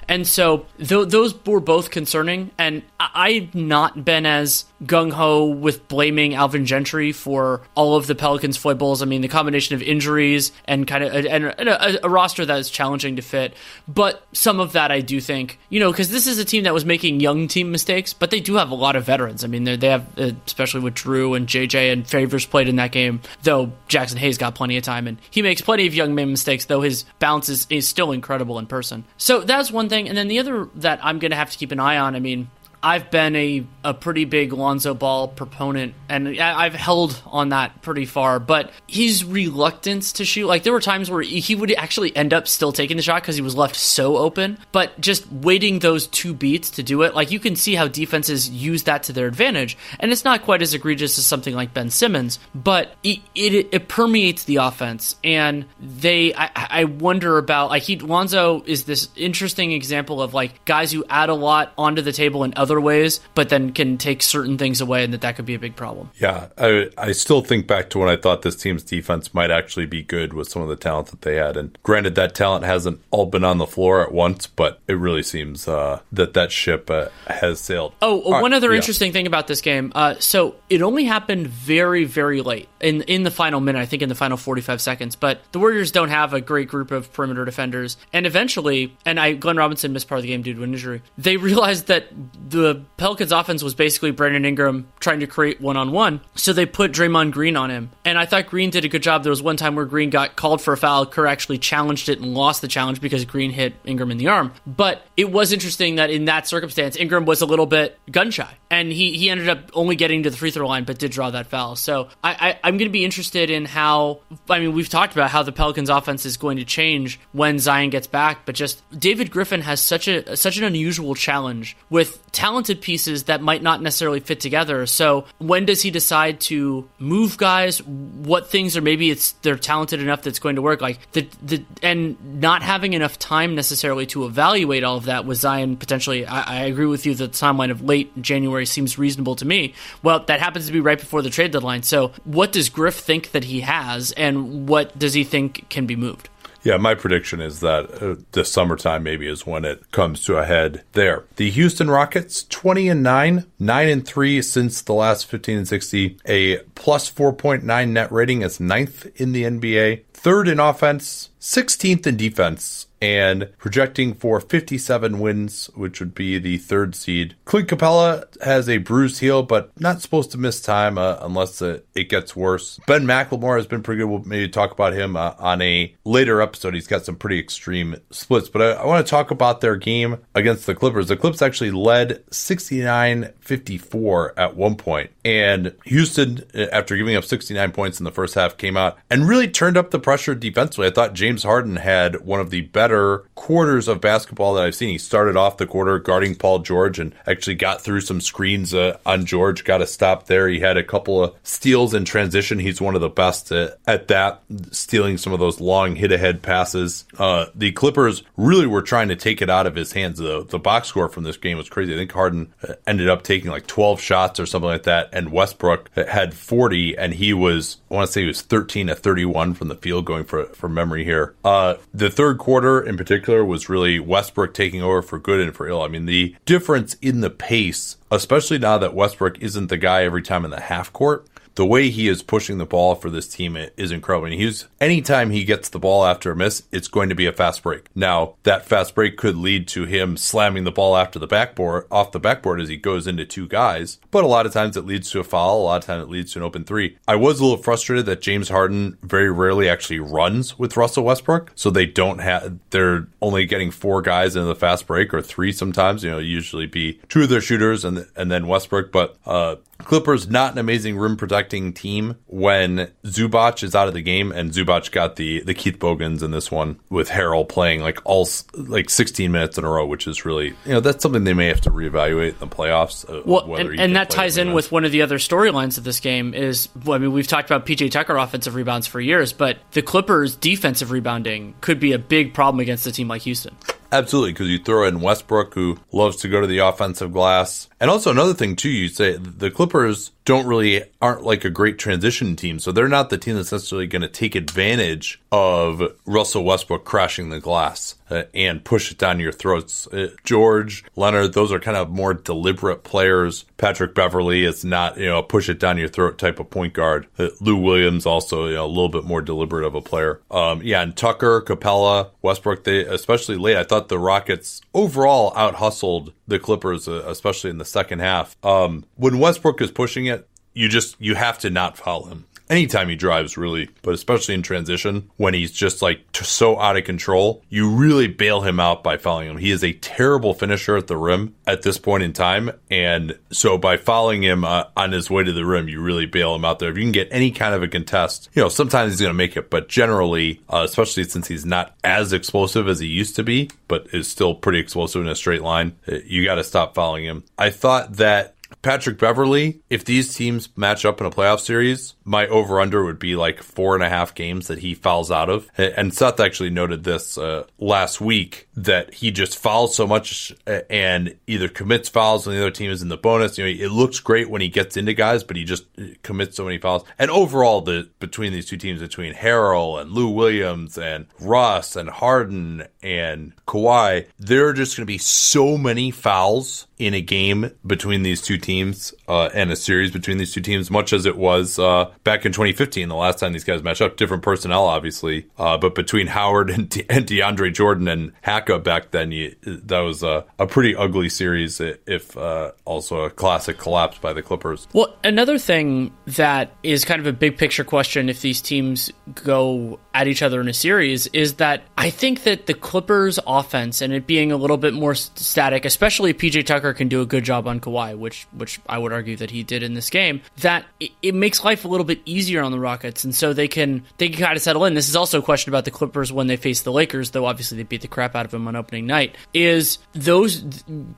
And so th- those were both concerning. And I- I've not been as gung ho with blaming Alvin Gentry for all of the Pelicans' foibles. I mean, the combination of injuries and kind of and a, a, roster that is challenging to fit. But some of that I do think, you know, because this is a team that was making young team mistakes, but they do have a lot of veterans. I mean, they have, uh, especially with Jrue and JJ and Favors played in that game, though Jaxson Hayes got plenty of time and he makes plenty of young man mistakes, though his bounce is, is still incredible in person. So that's one thing. And then the other that I'm going to have to keep an eye on, I mean, I've been a, a pretty big Lonzo Ball proponent, and I've held on that pretty far. But his reluctance to shoot, like there were times where he would actually end up still taking the shot because he was left so open. But just waiting those two beats to do it, like you can see how defenses use that to their advantage. And it's not quite as egregious as something like Ben Simmons, but it it, it permeates the offense. And they, I, I wonder about like he Lonzo is this interesting example of like guys who add a lot onto the table and other other ways, but then can take certain things away, and that that could be a big problem. Yeah, I, I still think back to when I thought this team's defense might actually be good with some of the talent that they had. And granted, that talent hasn't all been on the floor at once, but it really seems uh, that that ship uh, has sailed. Oh, one other yeah. interesting thing about this game. Uh, so it only happened very, very late in in the final minute. I think in the final forty five seconds. But the Warriors don't have a great group of perimeter defenders, and eventually, and I Glenn Robinson missed part of the game due to an injury. They realized that the the Pelicans offense was basically Brandon Ingram trying to create one on one. So they put Draymond Green on him. And I thought Green did a good job. There was one time where Green got called for a foul. Kerr actually challenged it and lost the challenge because Green hit Ingram in the arm. But it was interesting that in that circumstance, Ingram was a little bit gun shy. And he, he ended up only getting to the free throw line, but did draw that foul. So I, I, am going to be interested in how, I mean, we've talked about how the Pelicans offense is going to change when Zion gets back, but just David Griffin has such a such an unusual challenge with talented pieces that might not necessarily fit together. So when does he decide to move guys? What things are maybe it's they're talented enough that's going to work? Like the the and not having enough time necessarily to evaluate all of that with Zion potentially. I, I agree with you that the timeline of late January seems reasonable to me. Well, that happens to be right before the trade deadline. So what does Griff think that he has, and what does he think can be moved? Yeah, my prediction is that uh, this summertime maybe is when it comes to a head there. The Houston Rockets, 20 and 9, 9 and 3 since the last 15 and 60, a plus 4.9 net rating as ninth in the NBA, third in offense, 16th in defense and projecting for 57 wins, which would be the third seed. Clint Capela has a bruised heel, but not supposed to miss time uh, unless it, it, gets worse. Ben McLemore has been pretty good. We'll maybe talk about him uh, on a later episode. He's got some pretty extreme splits, but I, I want to talk about their game against the Clippers. The Clips actually led 69 54 at one point, and Houston, after giving up 69 points in the first half, came out and really turned up the defensively. I thought James Harden had one of the better quarters of basketball that I've seen. He started off the quarter guarding Paul George and actually got through some screens uh, on George, got a stop there. He had a couple of steals in transition. He's one of the best at, at that, stealing some of those long hit ahead passes. Uh, the Clippers really were trying to take it out of his hands. The, the box score from this game was crazy. I think Harden uh, ended up taking like 12 shots or something like that, and Westbrook had 40, and he was, I want to say he was 13 to 31 from the field going for, for memory here. Uh, the third quarter, in particular was really Westbrook taking over for good and for ill. I mean, the difference in the pace, especially now that Westbrook isn't the guy every time in the half court, the way he is pushing the ball for this team is incredible. And he's anytime he gets the ball after a miss, it's going to be a fast break. Now that fast break could lead to him slamming the ball after the backboard off the backboard as he goes into two guys. But a lot of times it leads to a foul. A lot of times it leads to an open three. I was a little frustrated that James Harden very rarely actually runs with Russell Westbrook, so they don't have. They're only getting four guys into the fast break or three sometimes. You know, usually be two of their shooters and and then Westbrook. But uh, Clippers not an amazing rim protecting team when Zubac is out of the game, and Zubac got the the Keith Bogans in this one with Harrell playing like all like 16 minutes in a row, which is really you know that's something they may have to reevaluate in the playoffs. Uh, well, and, and that ties in with one of the other storylines of this game is well, I mean we've talked about PJ Tucker offensive rebounds for years, but the Clippers defensive rebounding could be a big problem against a team like Houston. Absolutely, because you throw in Westbrook, who loves to go to the offensive glass. And also another thing too, you say the Clippers don't really aren't like a great transition team, so they're not the team that's necessarily going to take advantage of Russell Westbrook crashing the glass uh, and push it down your throats. Uh, George Leonard, those are kind of more deliberate players. Patrick Beverley is not you know push it down your throat type of point guard. Uh, Lou Williams also you know, a little bit more deliberate of a player. Um, yeah, and Tucker, Capela, Westbrook, they especially late. I thought the Rockets overall out hustled the Clippers, uh, especially in the second half. Um, when Westbrook is pushing it, you just you have to not foul him anytime he drives, really, but especially in transition when he's just like so out of control, you really bail him out by fouling him. He is a terrible finisher at the rim at this point in time, and so by fouling him uh, on his way to the rim, you really bail him out there. If you can get any kind of a contest, you know, sometimes he's going to make it, but generally, uh, especially since he's not as explosive as he used to be, but is still pretty explosive in a straight line, uh, you got to stop fouling him. I thought that Patrick Beverley, if these teams match up in a playoff series, my over under would be like four and a half games that he fouls out of. And Seth actually noted this uh, last week that he just fouls so much uh, and either commits fouls when the other team is in the bonus. You know, it looks great when he gets into guys, but he just uh, commits so many fouls. And overall, the between these two teams, between Harrell and Lou Williams and Russ and Harden and Kawhi, there are just going to be so many fouls in a game between these two teams uh, and a series between these two teams, much as it was uh, back in 2015, the last time these guys matched up. Different personnel, obviously, uh, but between Howard and, De- and DeAndre Jordan and Haka back then, you, that was a, a pretty ugly series, if uh, also a classic collapse by the Clippers. Well, another thing that is kind of a big picture question if these teams go at each other in a series is that I think that the Clippers offense and it being a little bit more static, especially PJ Tucker can do a good job on Kawhi, which which I would argue that he did in this game, that it, it makes life a little bit easier on the Rockets and so they can they can kind of settle in. This is also a question about the Clippers when they face the Lakers, though obviously they beat the crap out of them on opening night. Is those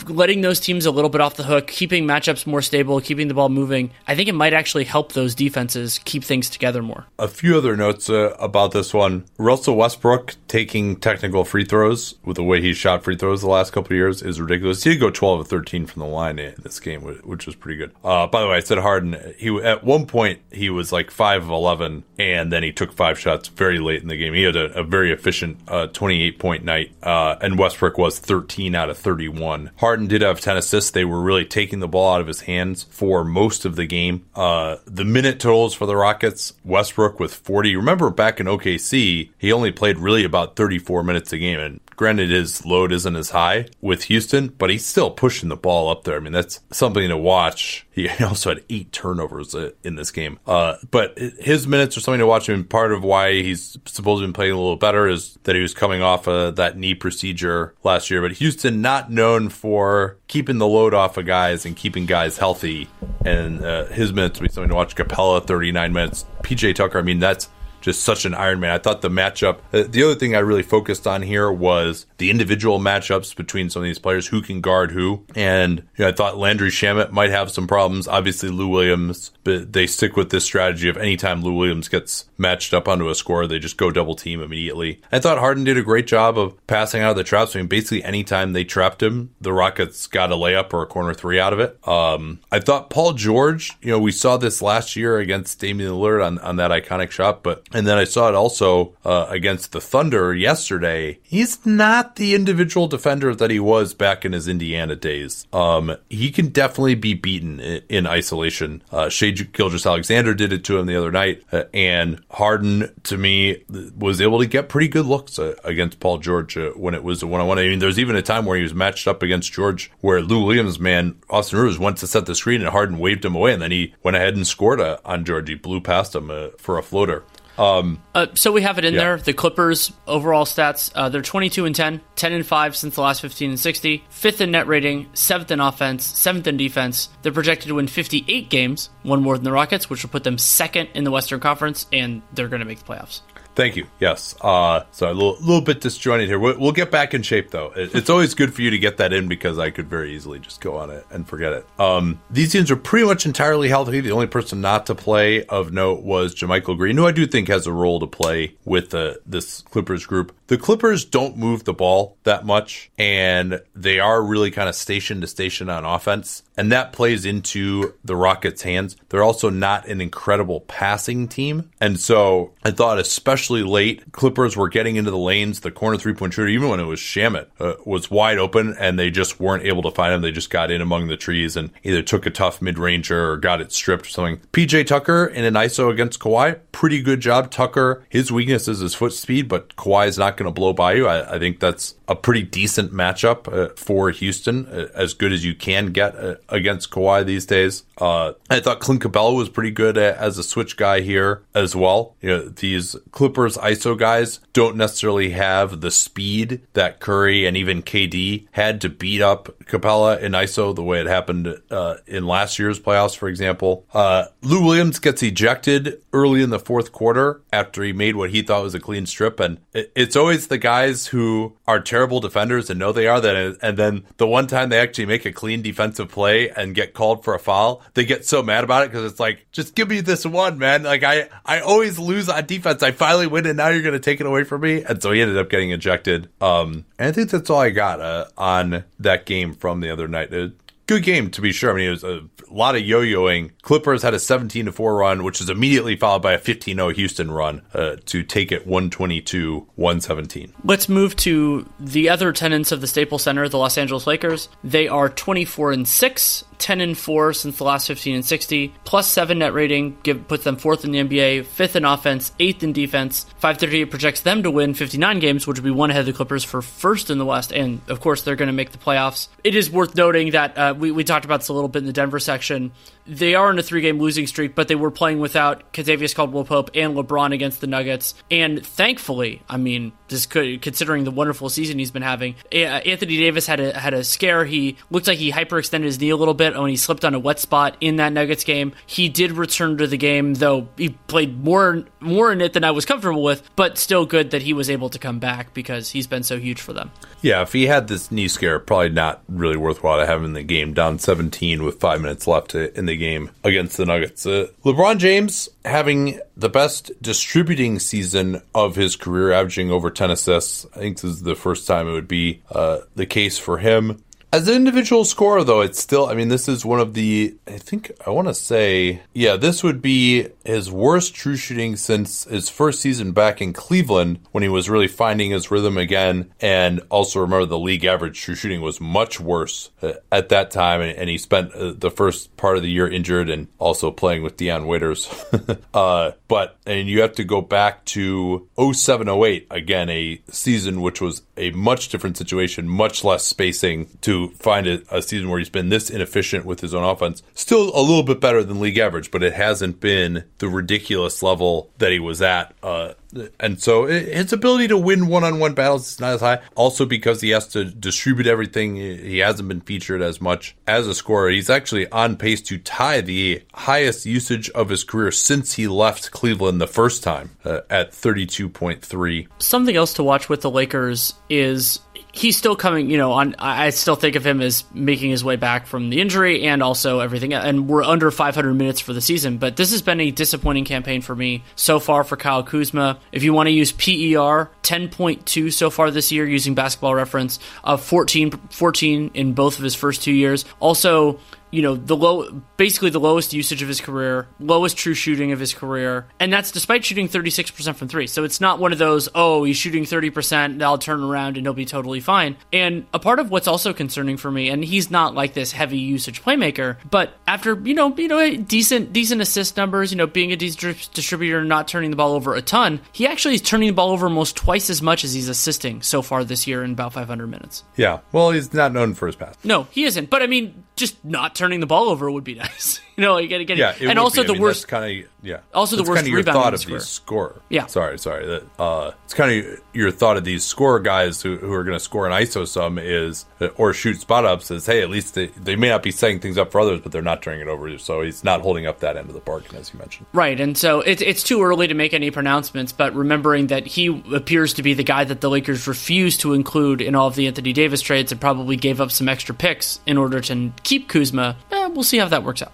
letting those teams a little bit off the hook, keeping matchups more stable, keeping the ball moving, I think it might actually help those defenses keep things together more. A few other notes uh, about this one. Russell Westbrook taking technical free throws with the way he shot free throws the last couple years is ridiculous. He did go 12 of 13 from the line in this game, which was pretty good. Uh, by the way, I said Harden, he at one point he was like 5 of 11 and then he took five shots very late in the game. He had a, a very efficient uh, 28 point night uh, and Westbrook was 13 out of 31. Harden did have 10 assists. They were really taking the ball out of his hands for most of the game. Uh, the minute totals for the Rockets, Westbrook with 40. Remember back in OKC, he only played really about 34 minutes a game. And granted, his load isn't as high with Houston, but he's still pushing the ball up there. I mean, that's something to watch. He also had eight turnovers uh, in this game. Uh, but his minutes are something to watch. I And part of why he's supposed to be playing a little better is that he was coming off of that knee procedure last year. But Houston, not known for keeping the load off of guys and keeping guys healthy. And uh, his minutes will be something to watch. Capela, 39 minutes. PJ Tucker, I mean, that's just such an Iron Man. I thought the matchup, uh, the other thing I really focused on here was the individual matchups between some of these players, who can guard who. And you know, I thought Landry Shamet might have some problems. Obviously, Lou Williams, but they stick with this strategy of anytime Lou Williams gets matched up onto a score, they just go double team immediately. I thought Harden did a great job of passing out of the traps. I mean, basically, anytime they trapped him, the Rockets got a layup or a corner three out of it. Um, I thought Paul George, you know, we saw this last year against Damian Lillard on, on that iconic shot, but and then I saw it also uh, against the Thunder yesterday. He's not the individual defender that he was back in his Indiana days. Um, he can definitely be beaten in, isolation. Uh, Shai Gilgeous-Alexander did it to him the other night, uh, and Harden, to me, was able to get pretty good looks uh, against Paul George uh, when it was a one-on-one. I mean, there's even a time where he was matched up against George where Lou Williams, man, Austin Rivers went to set the screen and Harden waved him away, and then he went ahead and scored a, on George. He blew past him uh, for a floater. Um, uh, so we have it in yeah. there. The Clippers overall stats: uh, they're 22 and 10, 10 and 5 since the last 15 and 60, fifth in net rating, seventh in offense, seventh in defense. They're projected to win 58 games, one more than the Rockets, which will put them second in the Western Conference, and they're going to make the playoffs. Thank you. Yes. Uh, so a little, little bit disjointed here. We'll, we'll, get back in shape though. It, it's always good for you to get that in because I could very easily just go on it and forget it. Um, these teams are pretty much entirely healthy. The only person not to play of note was JaMychal Green, who I do think has a role to play with the, this Clippers group. The Clippers don't move the ball that much, and they are really kind of station to station on offense, and that plays into the Rockets' hands. They're also not an incredible passing team, and so I thought, especially late, Clippers were getting into the lanes. The corner three point shooter, even when it was Shamet, uh, was wide open, and they just weren't able to find him. They just got in among the trees and either took a tough mid ranger or got it stripped or something. PJ Tucker in an ISO against Kawhi, pretty good job. Tucker, his weakness is his foot speed, but Kawhi is not going to blow by you. I, I, think that's a pretty decent matchup uh, for Houston, uh, as good as you can get uh, against Kawhi these days. Uh, I thought Clint Capela was pretty good as a switch guy here as well. You know, these Clippers ISO guys don't necessarily have the speed that Curry and even KD had to beat up Capela in ISO the way it happened uh, in last year's playoffs, for example. Uh, Lou Williams gets ejected early in the fourth quarter after he made what he thought was a clean strip, and it, it's always the guys who are terrible defenders and know they are that, and then the one time they actually make a clean defensive play and get called for a foul, they get so mad about it because it's like, just give me this one, man. Like I, I always lose on defense. I finally win, and now you're going to take it away from me. And so he ended up getting ejected. Um, and I think that's all I got uh, on that game from the other night. It, good game to be sure. I mean, it was a lot of yo-yoing. Clippers had a 17 to 4 run, which was immediately followed by a 15-0 Houston run uh, to take it 122-117. Let's move to the other tenants of the Staples Center, the Los Angeles Lakers. They are 24 and 6, 10 and 4 since the last 15 and 60, plus 7 net rating, give, puts them fourth in the NBA, fifth in offense, eighth in defense. 538 projects them to win 59 games, which would be one ahead of the Clippers for first in the West, and of course they're going to make the playoffs. It is worth noting that uh, we, we talked about this a little bit in the Denver section. They are in a three game losing streak, but they were playing without Kentavious Caldwell Pope and LeBron against the Nuggets. And thankfully, I mean, just considering the wonderful season he's been having, Anthony Davis had a had a scare. He looked like he hyperextended his knee a little bit when he slipped on a wet spot in that Nuggets game. He did return to the game, though he played more more in it than I was comfortable with, but still good that he was able to come back because he's been so huge for them. Yeah, if he had this knee scare, probably not really worthwhile to have him in the game. Down 17 with five minutes left in the the game against the Nuggets. Uh, LeBron James having the best distributing season of his career, averaging over 10 assists. I think this is the first time it would be uh, the case for him. As an individual scorer, though, it's still, I mean, this is one of the, I think, I want to say, yeah, this would be his worst true shooting since his first season back in Cleveland when he was really finding his rhythm again. And also remember the league average true shooting was much worse uh, at that time. And, he spent uh, the first part of the year injured and also playing with Dion Waiters. uh, but, and you have to go back to 07 08, again, a season which was a much different situation, much less spacing to find a, a, season where he's been this inefficient with his own offense. Still a little bit better than league average, but it hasn't been the ridiculous level that he was at. Uh, and so his ability to win one-on-one battles is not as high. Also because he has to distribute everything, he hasn't been featured as much as a scorer. He's actually on pace to tie the highest usage of his career since he left Cleveland the first time uh, at 32.3. Something else to watch with the Lakers is he's still coming, you know, on I still think of him as making his way back from the injury and also everything and we're under 500 minutes for the season, but this has been a disappointing campaign for me so far for Kyle Kuzma. If you want to use PER, 10.2 so far this year using basketball reference, uh 14 14 in both of his first two years. Also you know the low basically the lowest usage of his career lowest true shooting of his career and that's despite shooting 36% from three. So it's not one of those oh he's shooting 30% i'll turn around and he'll be totally fine. And a part of what's also concerning for me and he's not like this heavy usage playmaker but after you know you know decent decent assist numbers you know being a decent distributor and not turning the ball over a ton he actually is turning the ball over almost twice as much as he's assisting so far this year in about 500 minutes. Yeah. Well he's not known for his pass. No he isn't. But i mean just not turning the ball over would be nice. you know, you get, get yeah, and also be. the mean, worst kind of yeah. Also the worst kind of your thought of these scorer. Yeah, sorry, sorry. That uh, it's kind of your thought of these score guys who, who are going to score an ISO sum is or shoot spot ups is hey at least they, they may not be setting things up for others but they're not turning it over so he's not holding up that end of the bargain as you mentioned. Right, and so it's it's too early to make any pronouncements, but remembering that he appears to be the guy that the Lakers refused to include in all of the Anthony Davis trades and probably gave up some extra picks in order to keep Kuzma. Eh, we'll see how that works out.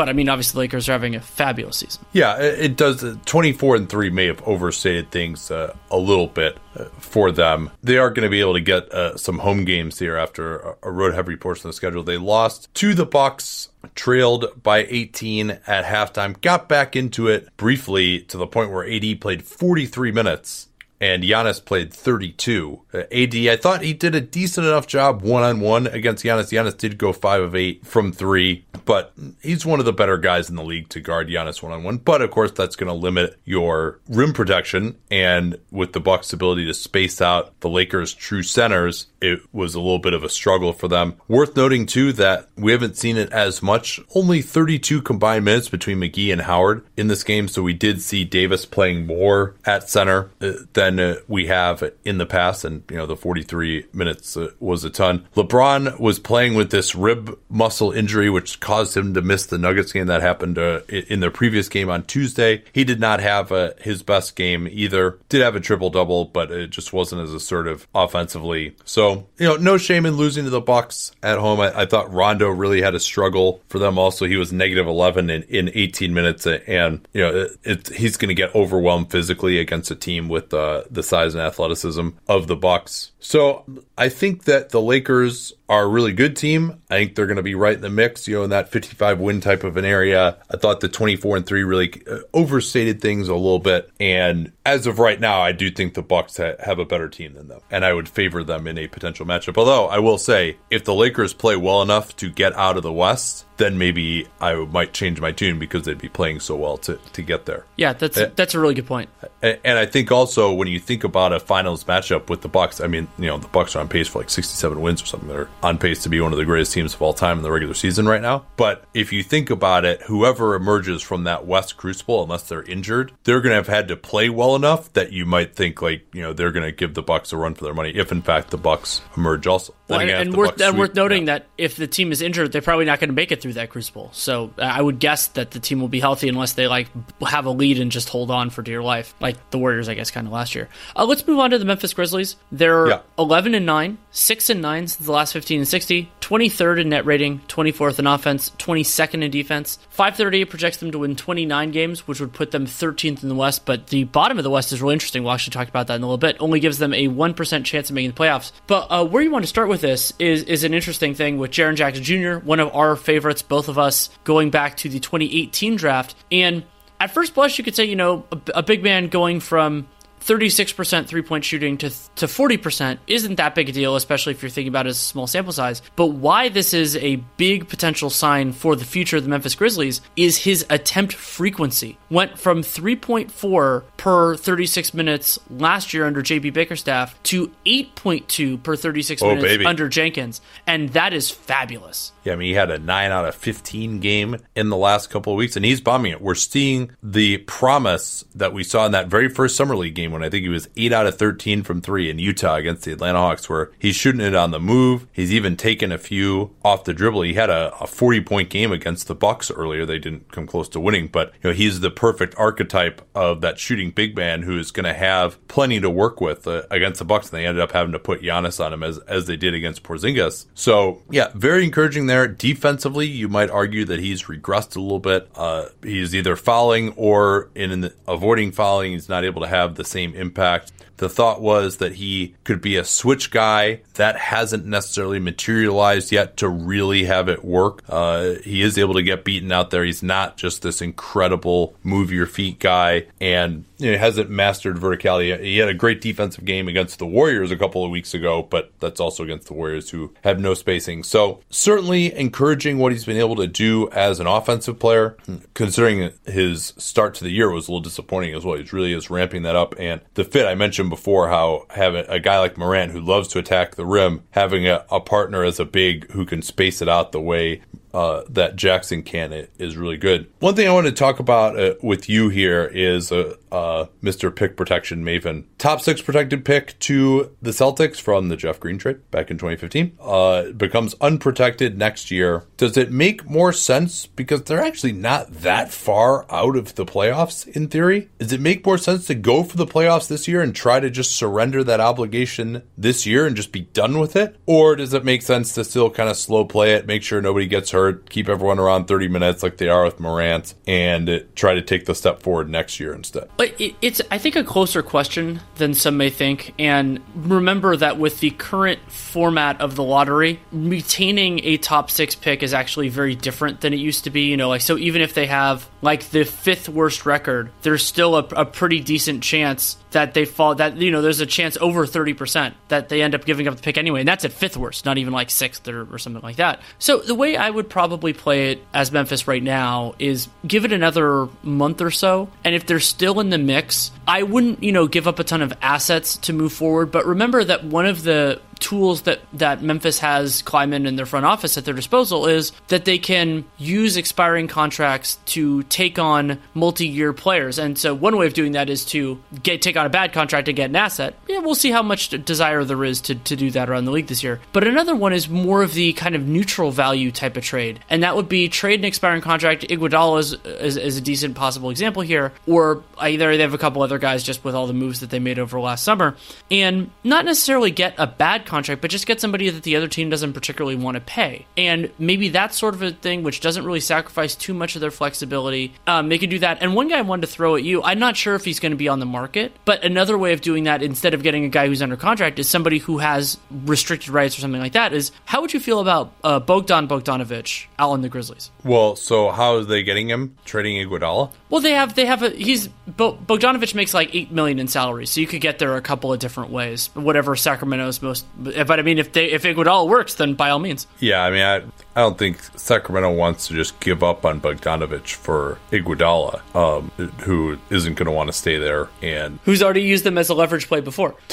But I mean, obviously, the Lakers are having a fabulous season. Yeah, it does. Twenty four and three may have overstated things uh, a little bit uh, for them. They are going to be able to get uh, some home games here after a road heavy portion of the schedule. They lost to the Bucks trailed by 18 at halftime, got back into it briefly to the point where AD played 43 minutes and Giannis played 32. Uh, AD, I thought he did a decent enough job one on one against Giannis. Giannis did go five of eight from three, but he's one of the better guys in the league to guard Giannis one on one. But of course, that's going to limit your rim protection. And with the Bucks' ability to space out the Lakers' true centers, it was a little bit of a struggle for them. Worth noting too that we haven't seen it as much. Only 32 combined minutes between McGee and Howard in this game, so we did see Davis playing more at center uh, than uh, we have in the past, and you know the 43 minutes uh, was a ton. LeBron was playing with this rib muscle injury, which caused him to miss the Nuggets game that happened in their previous game on Tuesday. He did not have his best game either. Did have a triple double, but it just wasn't as assertive offensively. So You know, no shame in losing to the Bucks at home. I, I thought Rondo really had a struggle for them also. He was negative 11 in, in 18 minutes and, you know, it, it, he's going to get overwhelmed physically against a team with uh, the size and athleticism of the Bucks. So I think that the Lakers are a really good team. I think they're going to be right in the mix, you know, in that 55 win type of an area. I thought the 24 and 3 really uh, overstated things a little bit. And as of right now, I do think the Bucks ha- have a better team than them, and I would favor them in a potential matchup. Although I will say, if the Lakers play well enough to get out of the West, then maybe I might change my tune because they'd be playing so well to, to get there. Yeah, that's uh, that's a really good point. And I think also when you think about a finals matchup with the Bucks, I mean, you know, the Bucks are on pace for like 67 wins or something. They're on pace to be one of the greatest teams of all time in the regular season right now. But if you think about it, whoever emerges from that West Crucible, unless they're injured, they're going to have had to play well enough that you might think like you know they're going to give the Bucks a run for their money if in fact the Bucks emerge also. Well, and, and worth and worth noting yeah. that if the team is injured, they're probably not going to make it through that Crucible. So I would guess that the team will be healthy unless they like have a lead and just hold on for dear life, like the Warriors, I guess, kind of last year. Uh, let's move on to the Memphis Grizzlies. They're yeah. 11 and nine, six and nine since the last 15 and 60, 23rd in net rating, 24th in offense, 22nd in defense. 538 projects them to win 29 games, which would put them 13th in the West. But the bottom of the West is really interesting. We'll actually talk about that in a little bit. Only gives them a one percent chance of making the playoffs. But uh, where you want to start with this is is an interesting thing with Jaren Jackson Jr., one of our favorites, both of us, going back to the 2018 draft. And at first blush, you could say, you know, a, a big man going from 36% three point shooting to, to 40% isn't that big a deal, especially if you're thinking about it as a small sample size. But why this is a big potential sign for the future of the Memphis Grizzlies is his attempt frequency. Went from 3.4 per 36 minutes last year under JB Bickerstaff to 8.2 per 36 oh, minutes baby. under Jenkins. And that is fabulous. Yeah, I mean, he had a 9 out of 15 game in the last couple of weeks, and he's bombing it. We're seeing the promise that we saw in that very first Summer League game when I think he was 8 out of 13 from 3 in Utah against the Atlanta Hawks, where he's shooting it on the move. He's even taken a few off the dribble. He had a, a 40 point game against the Bucks earlier. They didn't come close to winning, but you know, he's the perfect archetype of that shooting big man who is going to have plenty to work with uh, against the Bucks. And they ended up having to put Giannis on him as, as they did against Porzingis. So yeah, very encouraging there. Defensively, you might argue that he's regressed a little bit. Uh, he's either fouling or in, in the, avoiding fouling. He's not able to have the same impact the thought was that he could be a switch guy. That hasn't necessarily materialized yet to really have it work. Uh, he is able to get beaten out there. He's not just this incredible move your feet guy and you know, hasn't mastered verticality. He had a great defensive game against the Warriors a couple of weeks ago, but that's also against the Warriors who have no spacing. So certainly encouraging what he's been able to do as an offensive player, considering his start to the year was a little disappointing as well. He really is ramping that up. And the fit I mentioned before how having a guy like Morant who loves to attack the rim, having a, a partner as a big who can space it out the way uh, that Jackson can is really good. One thing I want to talk about uh, with you here is uh, uh Mr. Pick Protection Maven. Top six protected pick to the Celtics from the Jeff Green trade back in 2015. Uh, becomes unprotected next year. Does it make more sense because they're actually not that far out of the playoffs in theory? Does it make more sense to go for the playoffs this year and try to just surrender that obligation this year and just be done with it? Or does it make sense to still kind of slow play it, make sure nobody gets hurt? Keep everyone around 30 minutes like they are with Morant, and try to take the step forward next year instead. But it's, I think, a closer question than some may think. And remember that with the current format of the lottery, retaining a top six pick is actually very different than it used to be. You know, like, so even if they have like the fifth worst record, there's still a, a pretty decent chance that they fall that you know there's a chance over 30% that they end up giving up the pick anyway and that's at fifth worst not even like sixth or, or, something like that so the way i would probably play it as memphis right now is give it another month or so. And if they're still in the mix i wouldn't you know give up a ton of assets to move forward. But remember that one of the tools that, that Memphis has Kleiman in their front office at their disposal is that they can use expiring contracts to take on multi-year players. And so one way of doing that is to get take on a bad contract and get an asset. Yeah, we'll see how much desire there is to, to do that around the league this year. But another one is more of the kind of neutral value type of trade. And that would be trade an expiring contract. Iguodala is, is, is a decent possible example here. Or either they have a couple other guys just with all the moves that they made over last summer. And not necessarily get a bad contract but just get somebody that the other team doesn't particularly want to pay. And maybe that's sort of a thing which doesn't really sacrifice too much of their flexibility. Um, they could do that. And one guy I wanted to throw at you, I'm not sure if he's going to be on the market, but another way of doing that instead of getting a guy who's under contract is somebody who has restricted rights or something like that. Is how would you feel about uh, Bogdan Bogdanovic out on the Grizzlies? Well, so how are they getting him? Trading Iguodala? Well, they have they have a he's Bogdanovic makes like eight million in salary, so you could get there a couple of different ways. Whatever Sacramento's most, but I mean, if they if Iguodala works, then by all means. Yeah, I mean, I, I don't think Sacramento wants to just give up on Bogdanovic for Iguodala, um, who isn't going to want to stay there and who's already used them as a leverage play before.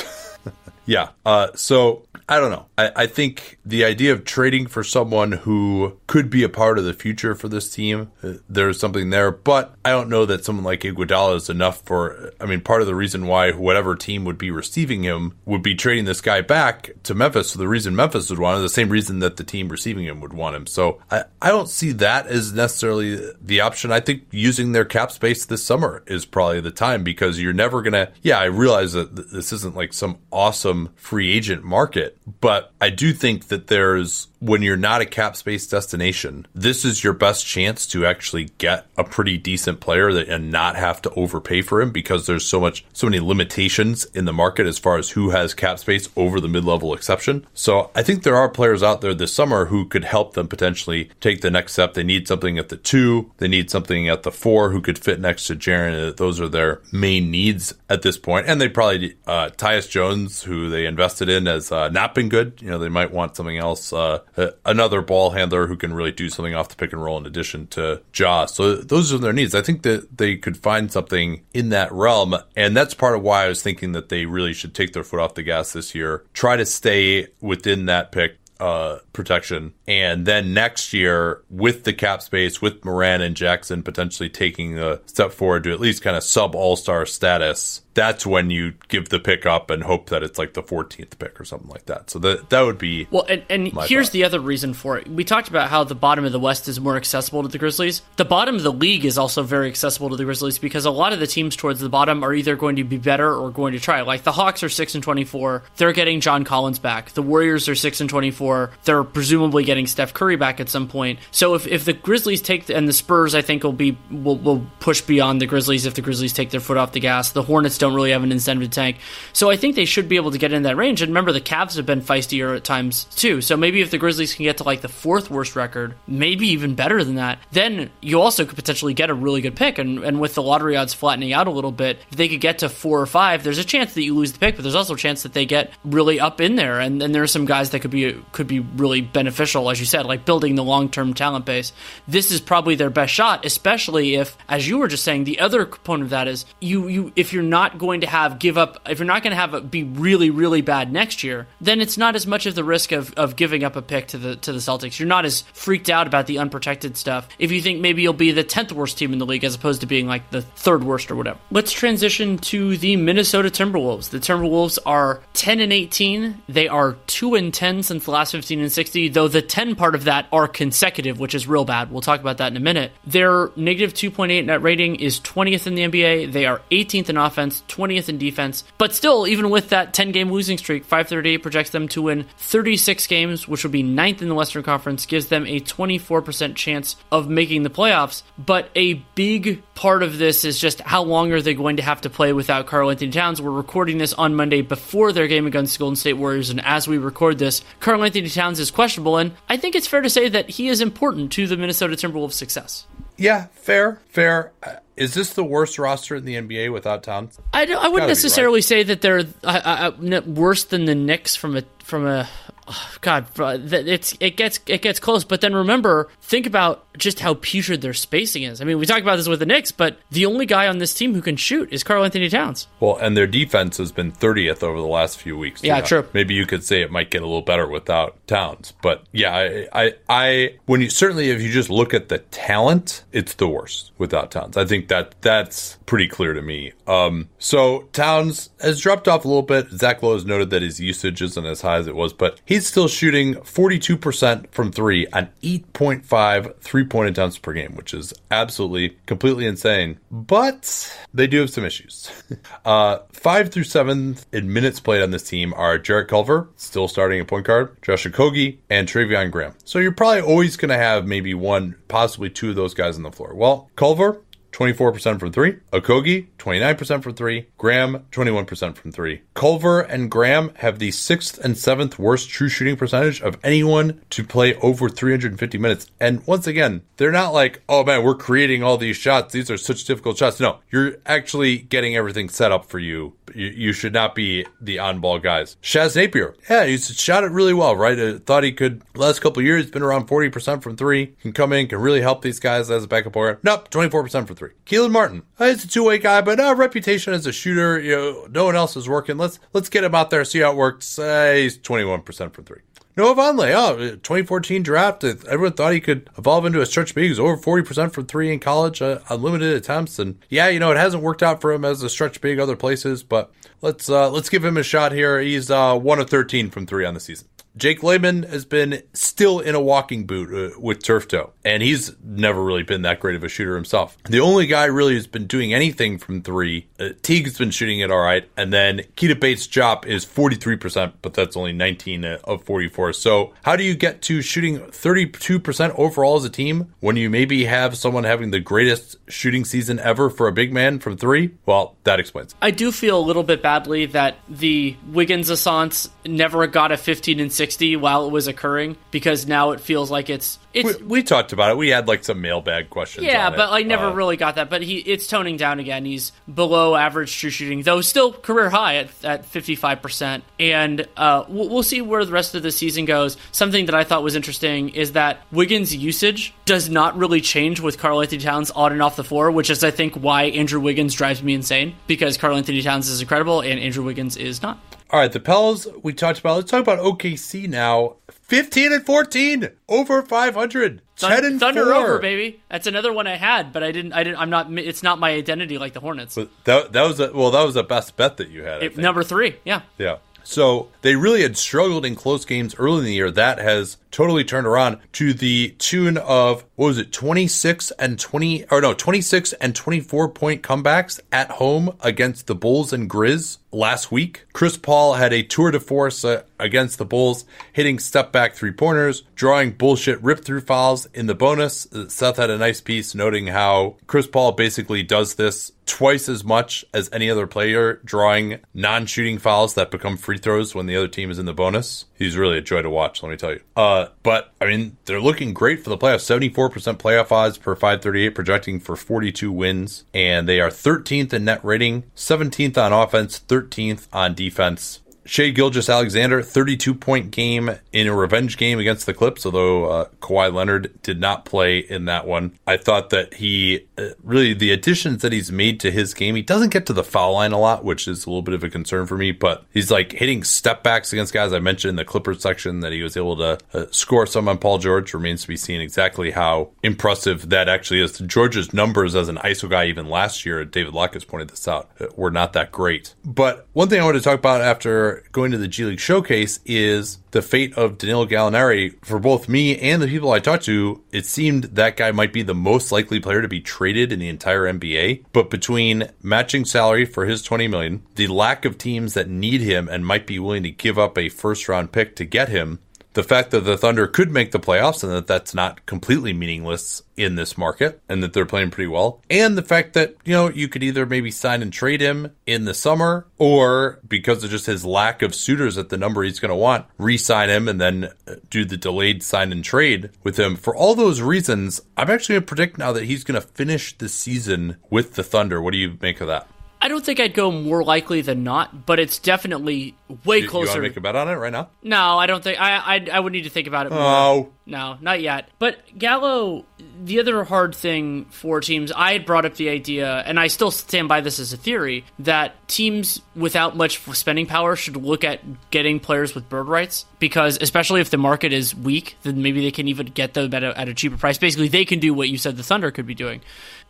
Yeah. Uh, so I don't know. I, I, think the idea of trading for someone who could be a part of the future for this team, uh, there's something there. But I don't know that someone like Iguodala is enough for. I mean, part of the reason why whatever team would be receiving him would be trading this guy back to Memphis. So the reason Memphis would want him, the same reason that the team receiving him would want him. So I, I don't see that as necessarily the option. I think using their cap space this summer is probably the time because you're never gonna. Yeah, I realize that this isn't like some awesome free agent market. But I do think that there's when you're not a cap space destination, this is your best chance to actually get a pretty decent player that, and not have to overpay for him because there's so much, so many limitations in the market as far as who has cap space over the mid level exception. So I think there are players out there this summer who could help them potentially take the next step. They need something at the two, they need something at the four who could fit next to Jaren. Those are their main needs at this point. And they probably, uh, Tyus Jones, who they invested in, has uh, not been good. You know, they might want something else. Uh, uh, another ball handler who can really do something off the pick and roll in addition to Ja. So those are their needs. I think that they could find something in that realm. And that's part of why I was thinking that they really should take their foot off the gas this year, try to stay within that pick uh, protection. And then next year, with the cap space, with Morant and Jackson potentially taking a step forward to at least kind of sub all star status, that's when you give the pick up and hope that it's like the 14th pick or something like that. So that that would be well. And, and here's thought. the other reason for it. We talked about how the bottom of the West is more accessible to the Grizzlies. The bottom of the league is also very accessible to the Grizzlies because a lot of the teams towards the bottom are either going to be better or going to try. Like the Hawks are six and 24. They're getting John Collins back. The Warriors are six and 24. They're presumably getting Steph Curry back at some point. So if, if the Grizzlies take the, and the Spurs, I think will be will, will push beyond the Grizzlies if the Grizzlies take their foot off the gas. The Hornets don't don't really have an incentive to tank. So I think they should be able to get in that range. And remember, the Cavs have been feistier at times too. So maybe if the Grizzlies can get to like the fourth worst record, maybe even better than that, then you also could potentially get a really good pick. And, and with the lottery odds flattening out a little bit, if they could get to four or five, there's a chance that you lose the pick, but there's also a chance that they get really up in there. And then there are some guys that could be could be really beneficial, as you said, like building the long term talent base. This is probably their best shot, especially if, as you were just saying, the other component of that is you you if you're not going to have give up if you're not going to have it be really really bad next year, then it's not as much of the risk of, of giving up a pick to the to the Celtics. You're not as freaked out about the unprotected stuff if you think maybe you'll be the tenth worst team in the league as opposed to being like the third worst or whatever. Let's transition to the Minnesota Timberwolves. The Timberwolves are 10 and 18. They are 2 and 10 since the last 15 and 60, though the 10 part of that are consecutive, which is real bad. We'll talk about that in a minute. Their negative 2.8 net rating is 20th in the NBA. They are 18th in offense, 20th in defense. But still, even with that 10 game losing streak, 538 projects them to win 36 games, which would be ninth in the Western Conference, gives them a 24% chance of making the playoffs. But a big part of this is just how long are they going to have to play without Karl-Anthony Towns? We're recording this on Monday before their game against the Golden State Warriors, and as we record this, Karl-Anthony Towns is questionable, and I think it's fair to say that he is important to the Minnesota Timberwolves' success. Yeah, fair, fair. Is this the worst roster in the NBA without Towns? I, I wouldn't necessarily right. say that they're uh, uh, worse than the Knicks from a from a God, it's it gets it gets close. But then remember, think about just how putrid their spacing is. I mean, we talked about this with the Knicks, but the only guy on this team who can shoot is Karl-Anthony Towns. Well, and their defense has been 30th over the last few weeks. Yeah, true. Maybe you could say it might get a little better without Towns, but yeah, I, I, I, when you certainly if you just look at the talent, it's the worst without Towns. I think that that's pretty clear to me. Um, so Towns has dropped off a little bit. Zach Lowe has noted that his usage isn't as high as it was, but he's still shooting 42% from three on 8.5 three point attempts per game, which is absolutely completely insane. But they do have some issues. uh, five through seventh in minutes played on this team are Jarrett Culver, still starting at point guard, Josh Okogie, and Treveon Graham. So you're probably always going to have maybe one, possibly two of those guys on the floor. Well, Culver, 24% from three. Okogie, 29% from three. Graham, 21% from three. Culver and Graham have the sixth and seventh worst true shooting percentage of anyone to play over 350 minutes. And once again, they're not like, oh man, we're creating all these shots. These are such difficult shots. No, you're actually getting everything set up for you. You, you should not be the on ball guys. Shaz Napier, yeah, he's shot it really well, right? I thought he could, last couple years, been around 40% from three, can come in, can really help these guys as a backup player. Nope, 24% for three. Kelan Martin, uh, he's a two way guy, but uh, reputation as a shooter, you know, no one else is working. Let's let's get him out there, see how it works. Uh, he's 21% from three. Noah Vonleh, oh, 2014 draft. Everyone thought he could evolve into a stretch big. He was over 40% from three in college, uh, unlimited attempts. And yeah, you know, it hasn't worked out for him as a stretch big other places, but let's uh, let's give him a shot here. He's uh, 1 of 13 from three on the season. Jake Layman has been still in a walking boot uh, with turf toe, and he's never really been that great of a shooter himself. The only guy really who's been doing anything from three, uh, Teague's been shooting it all right, and then Keita Bates-Diop is 43%, but that's only 19 uh, of 44. So, how do you get to shooting 32% overall as a team when you maybe have someone having the greatest shooting season ever for a big man from three? Well, that explains. I do feel a little bit badly that the Wiggins Assance never got a 15 and 6 60 while it was occurring because now it feels like it's it's we, we talked about it. We had like some mailbag questions. Yeah, but I never uh, really got that. But he it's toning down again. He's below average true shooting, though still career high at at 55 percent. And uh, we'll, we'll see where the rest of the season goes. Something that I thought was interesting is that Wiggins' usage does not really change with Karl-Anthony Towns on and off the floor, which is I think why Andrew Wiggins drives me insane because Karl-Anthony Towns is incredible and Andrew Wiggins is not. All right, the Pels we talked about. Let's talk about OKC now. 15 and 14, over 500. 10 and Thunder 4. over, baby. That's another one I had, but I didn't. I didn't. I'm not. It's not my identity like the Hornets. But that that was a, well, that was the best bet that you had. It, number three, yeah, yeah. So they really had struggled in close games early in the year. That has totally turned around to the tune of what was it, 26 and 20 or no, 26 and 24 point comebacks at home against the Bulls and Grizz last week. Chris Paul had a tour de force uh, against the Bulls, hitting step back three pointers, drawing bullshit rip through fouls in the bonus. Uh, Seth had a nice piece noting how Chris Paul basically does this twice as much as any other player, drawing non shooting fouls that become free throws when the other team is in the bonus. He's really a joy to watch, let me tell you. Uh, but I mean, they're looking great for the playoffs. 74% playoff odds per 538, projecting for 42 wins. And they are 13th in net rating, 17th on offense, 13th on defense. Shai Gilgeous-Alexander, 32 point game in a revenge game against the Clips, although uh, Kawhi Leonard did not play in that one. I thought that he uh, really, the additions that he's made to his game, he doesn't get to the foul line a lot, which is a little bit of a concern for me, but he's like hitting step backs against guys. I mentioned in the Clippers section that he was able to uh, score some on Paul George. Remains to be seen exactly how impressive that actually is. George's numbers as an ISO guy, even last year, David Locke has pointed this out, uh, were not that great. But one thing I want to talk about after going to the G League Showcase is the fate of Danilo Gallinari. For both me and the people I talked to, it seemed that guy might be the most likely player to be traded in the entire NBA. But between matching salary for his 20 million, the lack of teams that need him and might be willing to give up a first round pick to get him, the fact that the Thunder could make the playoffs and that that's not completely meaningless in this market and that they're playing pretty well. And the fact that, you know, you could either maybe sign and trade him in the summer or because of just his lack of suitors at the number he's going to want, re sign him and then uh, do the delayed sign and trade with him. For all those reasons, I'm actually going to predict now that he's going to finish the season with the Thunder. What do you make of that? I don't think I'd go more likely than not, but it's definitely way you, closer. You want to make a bet on it right now? No, I don't think. I I, I would need to think about it more. Oh. No, not yet. But Gallo, the other hard thing for teams, I had brought up the idea, and I still stand by this as a theory, that teams without much spending power should look at getting players with bird rights because, especially if the market is weak, then maybe they can even get them at a, at a cheaper price. Basically, they can do what you said the Thunder could be doing.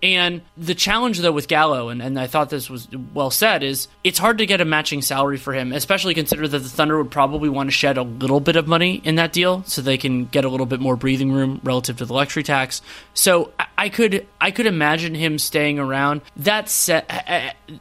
And the challenge, though, with Gallo, and, and I thought this was well said, is it's hard to get a matching salary for him, especially especially consider that the Thunder would probably want to shed a little bit of money in that deal so they can get a little bit more breathing room relative to the luxury tax. So I, could I could imagine him staying around. That set,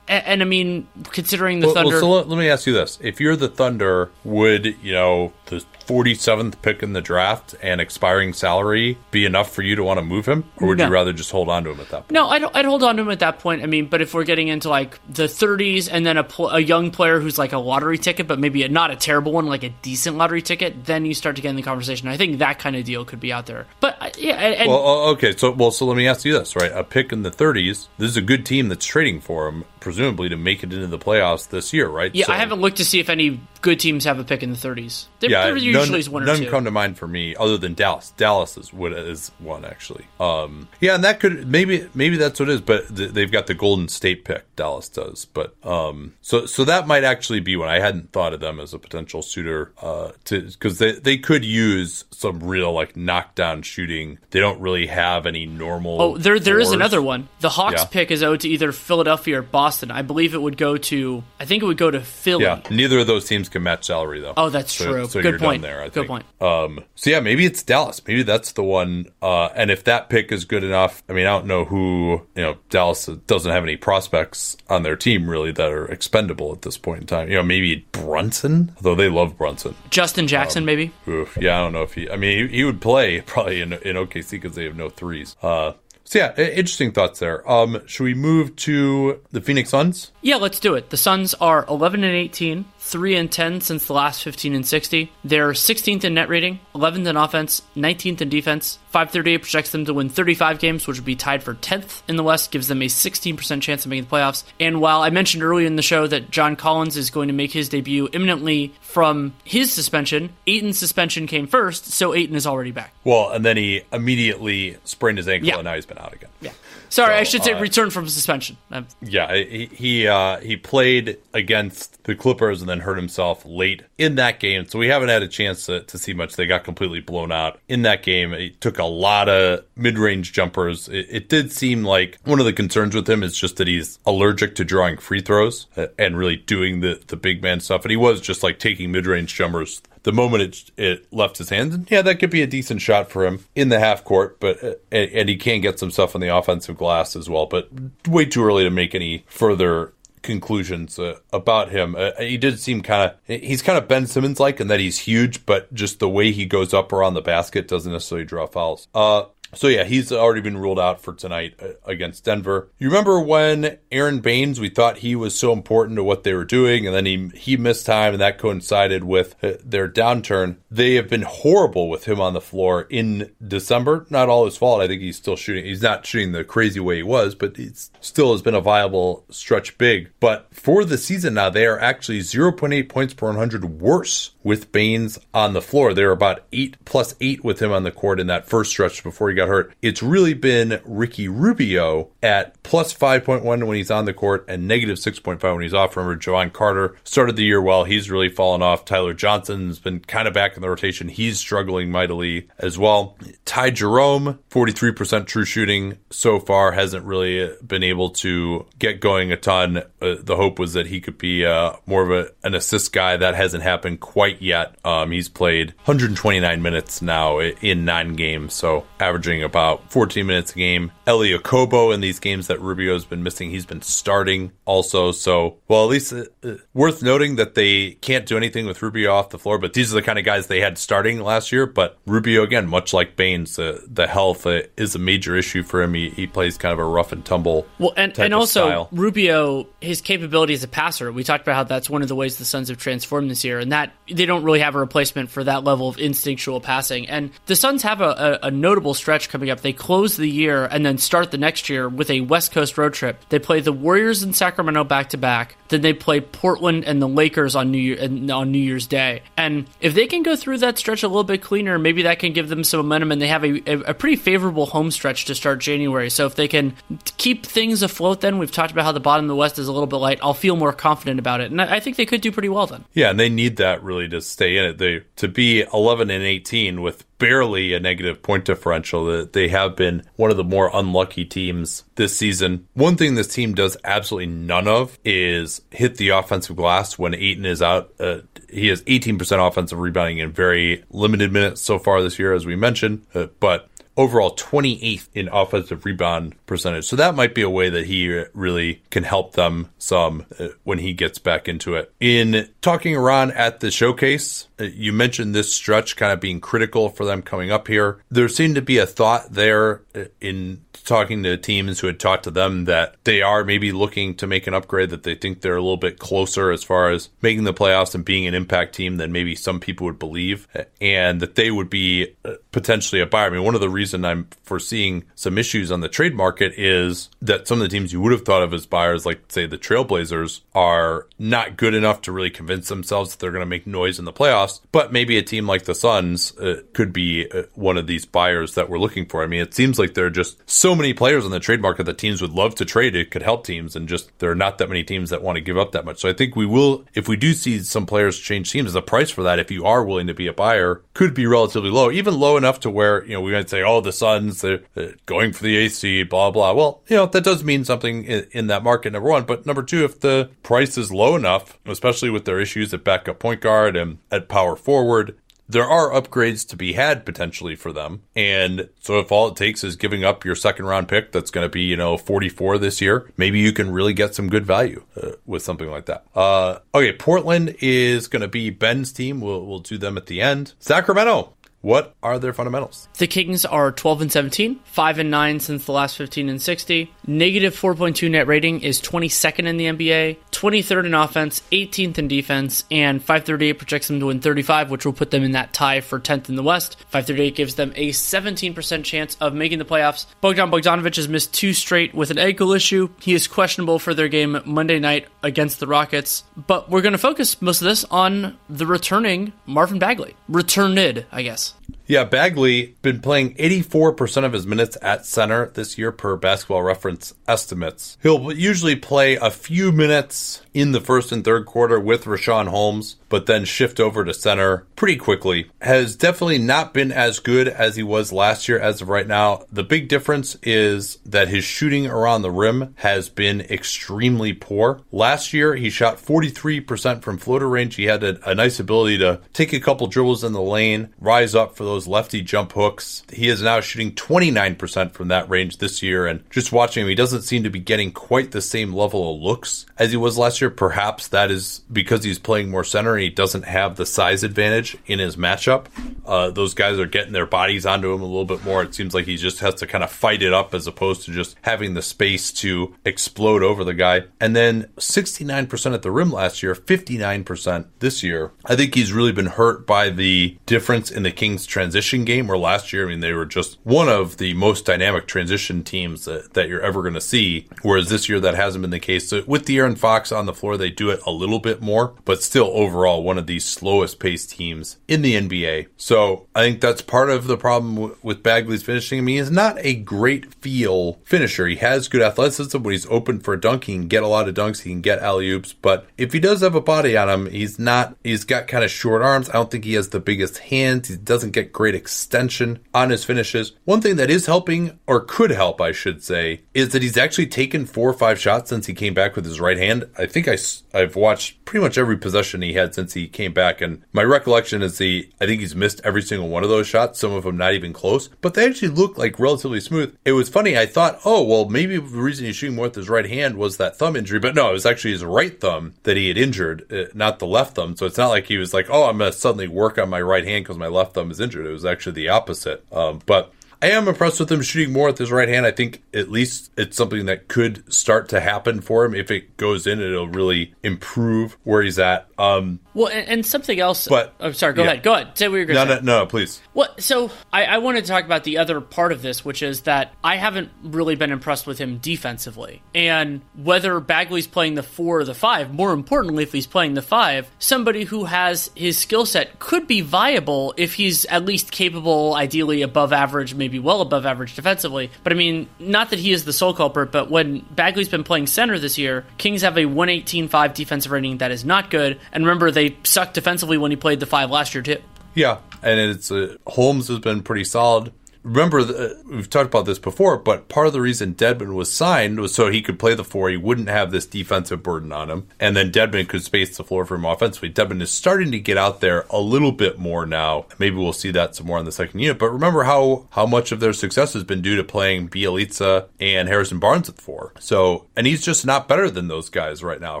and I mean, considering the well, Thunder. Well, so let, let me ask you this: If you're the Thunder, would you know the 47th pick in the draft and expiring salary be enough for you to want to move him, or would No. you rather just hold on to him at that point? No, I'd, I'd hold on to him at that point. I mean, but if we're getting into like the 30s and then a, pl- a young player who's like a lottery ticket, but maybe a, not a terrible one, like a decent lottery ticket, then you start to get in the conversation. I think that kind of deal could be out there. But uh, yeah, and, Well, okay, so well, so let me ask you this, right? A pick in the 30s. This is a good team that's trading for him, presumably to make it into the playoffs this year, right? yeah, So- I haven't looked to see if any good teams have a pick in the 30s. There, yeah, there usually none, is one or none two. come to mind for me other than Dallas. Dallas is what is one actually. Um, yeah, and that could maybe maybe that's what it is. But th- they've got the Golden State pick. Dallas does, but um, so so that might actually be one. I hadn't thought of them as a potential suitor uh, to because they they could use some real like knockdown shooting. They don't really have any normal. Oh, there there is another one. The Hawks Yeah. pick is owed to either Philadelphia or Boston. I believe it would go to. I think it would go to Philly. Yeah, neither of those teams can match salary though. Oh, that's So- true. So Good you're point. Done there, I Good think. point. Um, so yeah, maybe it's Dallas. Maybe that's the one. Uh, and if that pick is good enough, I mean, I don't know who you know. Dallas doesn't have any prospects on their team really that are expendable at this point in time. You know, maybe Brunson, though they love Brunson. Justin Jackson, Um, maybe. Oof, yeah, I don't know if he. I mean, he, he would play probably in in OKC because they have no threes. Uh, so yeah, interesting thoughts there. Um, should we move to the Phoenix Suns? Yeah, let's do it. The Suns are 11 and 18, 3 and 10 since the last 15 and 60. They're 16th in net rating, 11th in offense, 19th in defense. 538 projects them to win 35 games, which would be tied for 10th in the West, gives them a 16% chance of making the playoffs. And while I mentioned earlier in the show that John Collins is going to make his debut imminently from his suspension, Ayton's suspension came first, so Ayton is already back. Well, and then he immediately sprained his ankle, Yeah. and now he's been out again. Yeah. Sorry, So, I should say uh, return from suspension. Um, Yeah, he he uh, he played against the Clippers and then hurt himself late in that game. So we haven't had a chance to, to see much. They got completely blown out in that game. He took a lot of mid range jumpers. It, it did seem like one of the concerns with him is just that he's allergic to drawing free throws uh, and really doing the the big man stuff. And he was just like taking mid range jumpers the moment it, it left his hands. And yeah, that could be a decent shot for him in the half court, but uh, and, and he can get some stuff on the offensive glass as well. But way too early to make any further conclusions uh, about him. Uh, he did seem kind of he's kind of Ben Simmons like in that he's huge, but just the way he goes up around the basket doesn't necessarily draw fouls. Uh, so yeah, he's already been ruled out for tonight uh, against Denver. You remember when Aron Baynes? We thought he was so important to what they were doing, and then he he missed time, and that coincided with uh, their downturn. They have been horrible with him on the floor in December. Not all his fault. I think he's still shooting. He's not shooting the crazy way he was, but he's still has been a viable stretch big. But for the season now, they are actually 0.8 points per 100 worse with Baynes on the floor. They're about eight plus eight with him on the court in that first stretch before he got hurt. It's really been Ricky Rubio at plus 5.1 when he's on the court and negative 6.5 when he's off. Remember, Jevon Carter started the year well. He's really fallen off. Tyler Johnson's been kind of back in the rotation. He's struggling mightily as well. Ty Jerome, 43% true shooting so far, hasn't really been able to get going a ton. Uh, the hope was that he could be uh, more of a, an assist guy. That hasn't happened quite yet. Um, he's played 129 minutes now in nine games, so averaging about 14 minutes a game. Elie Okobo in these games that Rubio's been missing, he's been starting also. So, well, at least uh, uh, worth noting that they can't do anything with Rubio off the floor, but these are the kind of guys they had starting last year. But Rubio, again, much like Baynes, uh, the health uh, is a major issue for him. He, he plays kind of a rough and tumble. Well, and, and also style. Rubio, his capability as a passer. We talked about how that's one of the ways the Suns have transformed this year, and that they don't really have a replacement for that level of instinctual passing. And the Suns have a, a, a notable stretch coming up. They close the year and then start the next year with a West Coast road trip. They play the Warriors in Sacramento back to back. Then they play Portland and the Lakers on New Year on New Year's Day. And if they can go through that stretch a little bit cleaner, maybe that can give them some momentum. And they have a, a, pretty favorable home stretch to start January. So if they can keep things afloat, then we've talked about how the bottom of the West is a little bit light. I'll feel more confident about it, and I, I think they could do pretty well then. Yeah, and they need that really to stay in it. They to be 11 and 18 with barely a negative point differential. That they have been one of the more unlucky teams this season. One thing this team does absolutely none of is hit the offensive glass when Ayton is out. Uh, he has 18% offensive rebounding in very limited minutes so far this year, as we mentioned. Uh, but overall 28th in offensive rebound percentage. So that might be a way that he really can help them some uh, when he gets back into it. In talking around at the showcase, uh, you mentioned this stretch kind of being critical for them coming up here. There seemed to be a thought there uh, in talking to teams who had talked to them that they are maybe looking to make an upgrade, that they think they're a little bit closer as far as making the playoffs and being an impact team than maybe some people would believe, and that they would be uh, potentially a buyer. I mean, one of the reasons I'm foreseeing some issues on the trade market is that some of the teams you would have thought of as buyers, like say the Trailblazers, are not good enough to really convince themselves that they're going to make noise in the playoffs. But maybe a team like the Suns uh, could be uh, one of these buyers that we're looking for. I mean, it seems like there are just so many players on the trade market that teams would love to trade. It could help teams, and just there are not that many teams that want to give up that much. So I think we will, if we do see some players change teams, the price for that, if you are willing to be a buyer, could be relatively low, even low enough to where you know we might say, oh, the Suns they're, they're going for the AC, blah blah. Well, you know that does mean something in, in that market. Number one, but number two, if the price is low enough, especially with their issues at backup point guard and at power forward, there are upgrades to be had potentially for them. And so if all it takes is giving up your second round pick that's going to be, you know, 44 this year, maybe you can really get some good value uh, with something like that. Uh, okay, Portland is going to be Ben's team. We'll, we'll do them at the end. Sacramento, what are their fundamentals? The Kings are 12 and 17, 5 and 9 since the last 15 and 60. Negative 4.2 net rating is 22nd in the NBA, 23rd in offense, 18th in defense, and 538 projects them to win 35, which will put them in that tie for 10th in the West. 538 gives them a 17% chance of making the playoffs. Bogdan Bogdanovic has missed two straight with an ankle issue. He is questionable for their game Monday night against the Rockets, but we're going to focus most of this on the returning Marvin Bagley. Returned, I guess. Yeah, Bagley been playing 84% of his minutes at center this year per basketball reference estimates. He'll usually play a few minutes in the first and third quarter with Richaun Holmes, but then shift over to center pretty quickly. Has definitely not been as good as he was last year as of right now. The big difference is that his shooting around the rim has been extremely poor. Last year, he shot 43% from floater range. He had a, a nice ability to take a couple dribbles in the lane, rise up for those lefty jump hooks. He is now shooting 29% from that range this year, and just watching him, he doesn't seem to be getting quite the same level of looks as he was last year. Perhaps that is because he's playing more center and he doesn't have the size advantage in his matchup. Uh, those guys are getting their bodies onto him a little bit more. It seems like he just has to kind of fight it up as opposed to just having the space to explode over the guy. And then 69% at the rim last year, 59% this year. I think he's really been hurt by the difference in the Kings transition game where last year, I mean, they were just one of the most dynamic transition teams that, that you're ever going to see. Whereas this year, that hasn't been the case. So with De'Aaron Fox on the floor, they do it a little bit more, but still overall one of the slowest paced teams in the NBA. So I think that's part of the problem w- with Bagley's finishing. I mean, he's not a great feel finisher. He has good athleticism when he's open for a dunk. He can get a lot of dunks. He can get alley oops. But if he does have a body on him, he's not, he's got kind of short arms. I don't think he has the biggest hands. He doesn't get great extension on his finishes. One thing that is helping, or could help, I should say, is that he's actually taken four or five shots since he came back with his right hand. I think I, I've watched pretty much every possession he had since he came back. And my recollection is he, I think he's missed every single one of those shots, some of them not even close, but they actually look like relatively smooth. It was funny. I thought, oh, well, maybe the reason he's shooting more with his right hand was that thumb injury, but no, it was actually his right thumb that he had injured, uh, not the left thumb. So it's not like he was like, oh, I'm going to suddenly work on my right hand because my left thumb is injured. It was actually the opposite. Um, but I am impressed with him shooting more with his right hand. I think at least it's something that could start to happen for him. If it goes in, it'll really improve where he's at. Um, well, and, and something else. But I'm oh, sorry. Go yeah. ahead. Go ahead. Say what you're going no, to no, say. no, please. What? So I, I wanted to talk about the other part of this, which is that I haven't really been impressed with him defensively, and whether Bagley's playing the four or the five. More importantly, if he's playing the five, somebody who has his skill set could be viable if he's at least capable, ideally above average, maybe well above average defensively. But I mean, not that he is the sole culprit, but when Bagley's been playing center this year, Kings have a 118.5 defensive rating that is not good. And remember, they sucked defensively when he played the five last year too. Yeah, and it's uh, Holmes has been pretty solid. Remember, the, uh, we've talked about this before, but part of the reason Dedmon was signed was so he could play the four. He wouldn't have this defensive burden on him. And then Dedmon could space the floor for him offensively. Dedmon is starting to get out there a little bit more now. Maybe we'll see that some more on the second unit. But remember how, how much of their success has been due to playing Bjelica and Harrison Barnes at four. So, and he's just not better than those guys right now,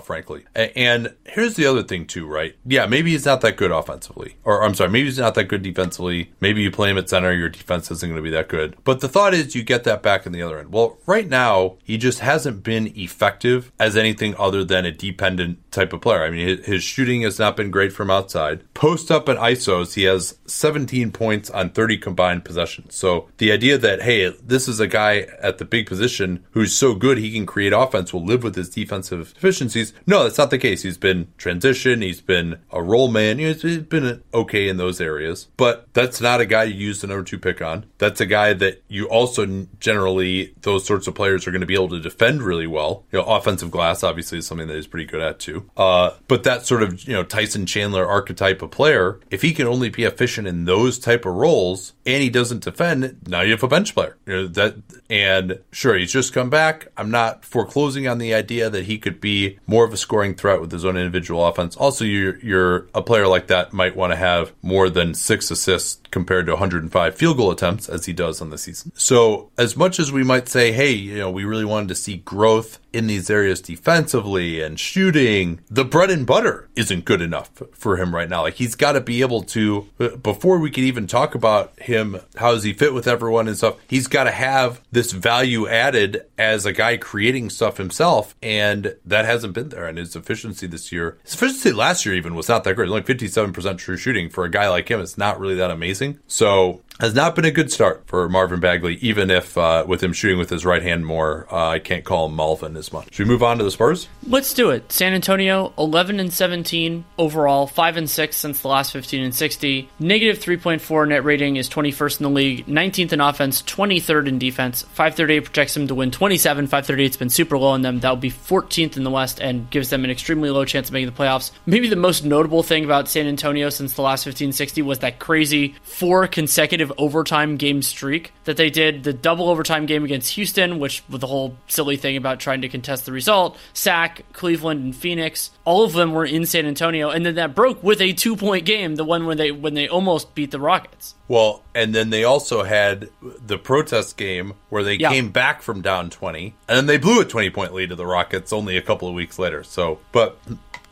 frankly. And here's the other thing, too, right? Yeah, maybe he's not that good offensively. Or I'm sorry, maybe he's not that good defensively. Maybe you play him at center, your defense isn't going to be that good. But the thought is you get that back in the other end. Well, right now, he just hasn't been effective as anything other than a dependent type of player. I mean, his shooting has not been great from outside. Post up and ISOs, he has 17 points on 30 combined possessions. So the idea that, hey, this is a guy at the big position who's so good he can create offense will live with his defensive deficiencies. No, that's not the case. He's been transition, he's been a role man, he's been okay in those areas. But that's not a guy you use the number two pick on. A guy that you also generally, those sorts of players are going to be able to defend really well. You know, offensive glass obviously is something that he's pretty good at too. Uh, but that sort of, you know, Tyson Chandler archetype of player, if he can only be efficient in those type of roles and he doesn't defend, now you have a bench player. You know, that, and sure, he's just come back. I'm not foreclosing on the idea that he could be more of a scoring threat with his own individual offense. Also, you're, you're a player like that might want to have more than six assists compared to 105 field goal attempts as he does on the season. So, as much as we might say, hey, you know, we really wanted to see growth in these areas defensively and shooting, the bread and butter isn't good enough for him right now. Like he's got to be able to before we can even talk about him, how does he fit with everyone and stuff, he's got to have this value added as a guy creating stuff himself and that hasn't been there and his efficiency this year. His efficiency last year even was not that great. Like 57% true shooting for a guy like him, it's not really that amazing. So, has not been a good start for Marvin Bagley, even if uh, with him shooting with his right hand more, uh, I can't call him Malvin as much. Should we move on to the Spurs? Let's do it. San Antonio, 11 and 17 overall, 5 and 6 since the last 15 and 60. Negative 3.4 net rating is 21st in the league, 19th in offense, 23rd in defense. 538 projects them to win 27. 538's been super low on them. That will be 14th in the West and gives them an extremely low chance of making the playoffs. Maybe the most notable thing about San Antonio since the last 15 60 was that crazy four consecutive overtime game streak that they did. The double overtime game against Houston, which with the whole silly thing about trying to contest the result, Sac, Cleveland, and Phoenix. All of them were in San Antonio, and then that broke with a two point game, the one where they when they almost beat the Rockets. Well, and then they also had the protest game where they yeah. came back from down 20 and then they blew a 20 point lead to the Rockets only a couple of weeks later. So, but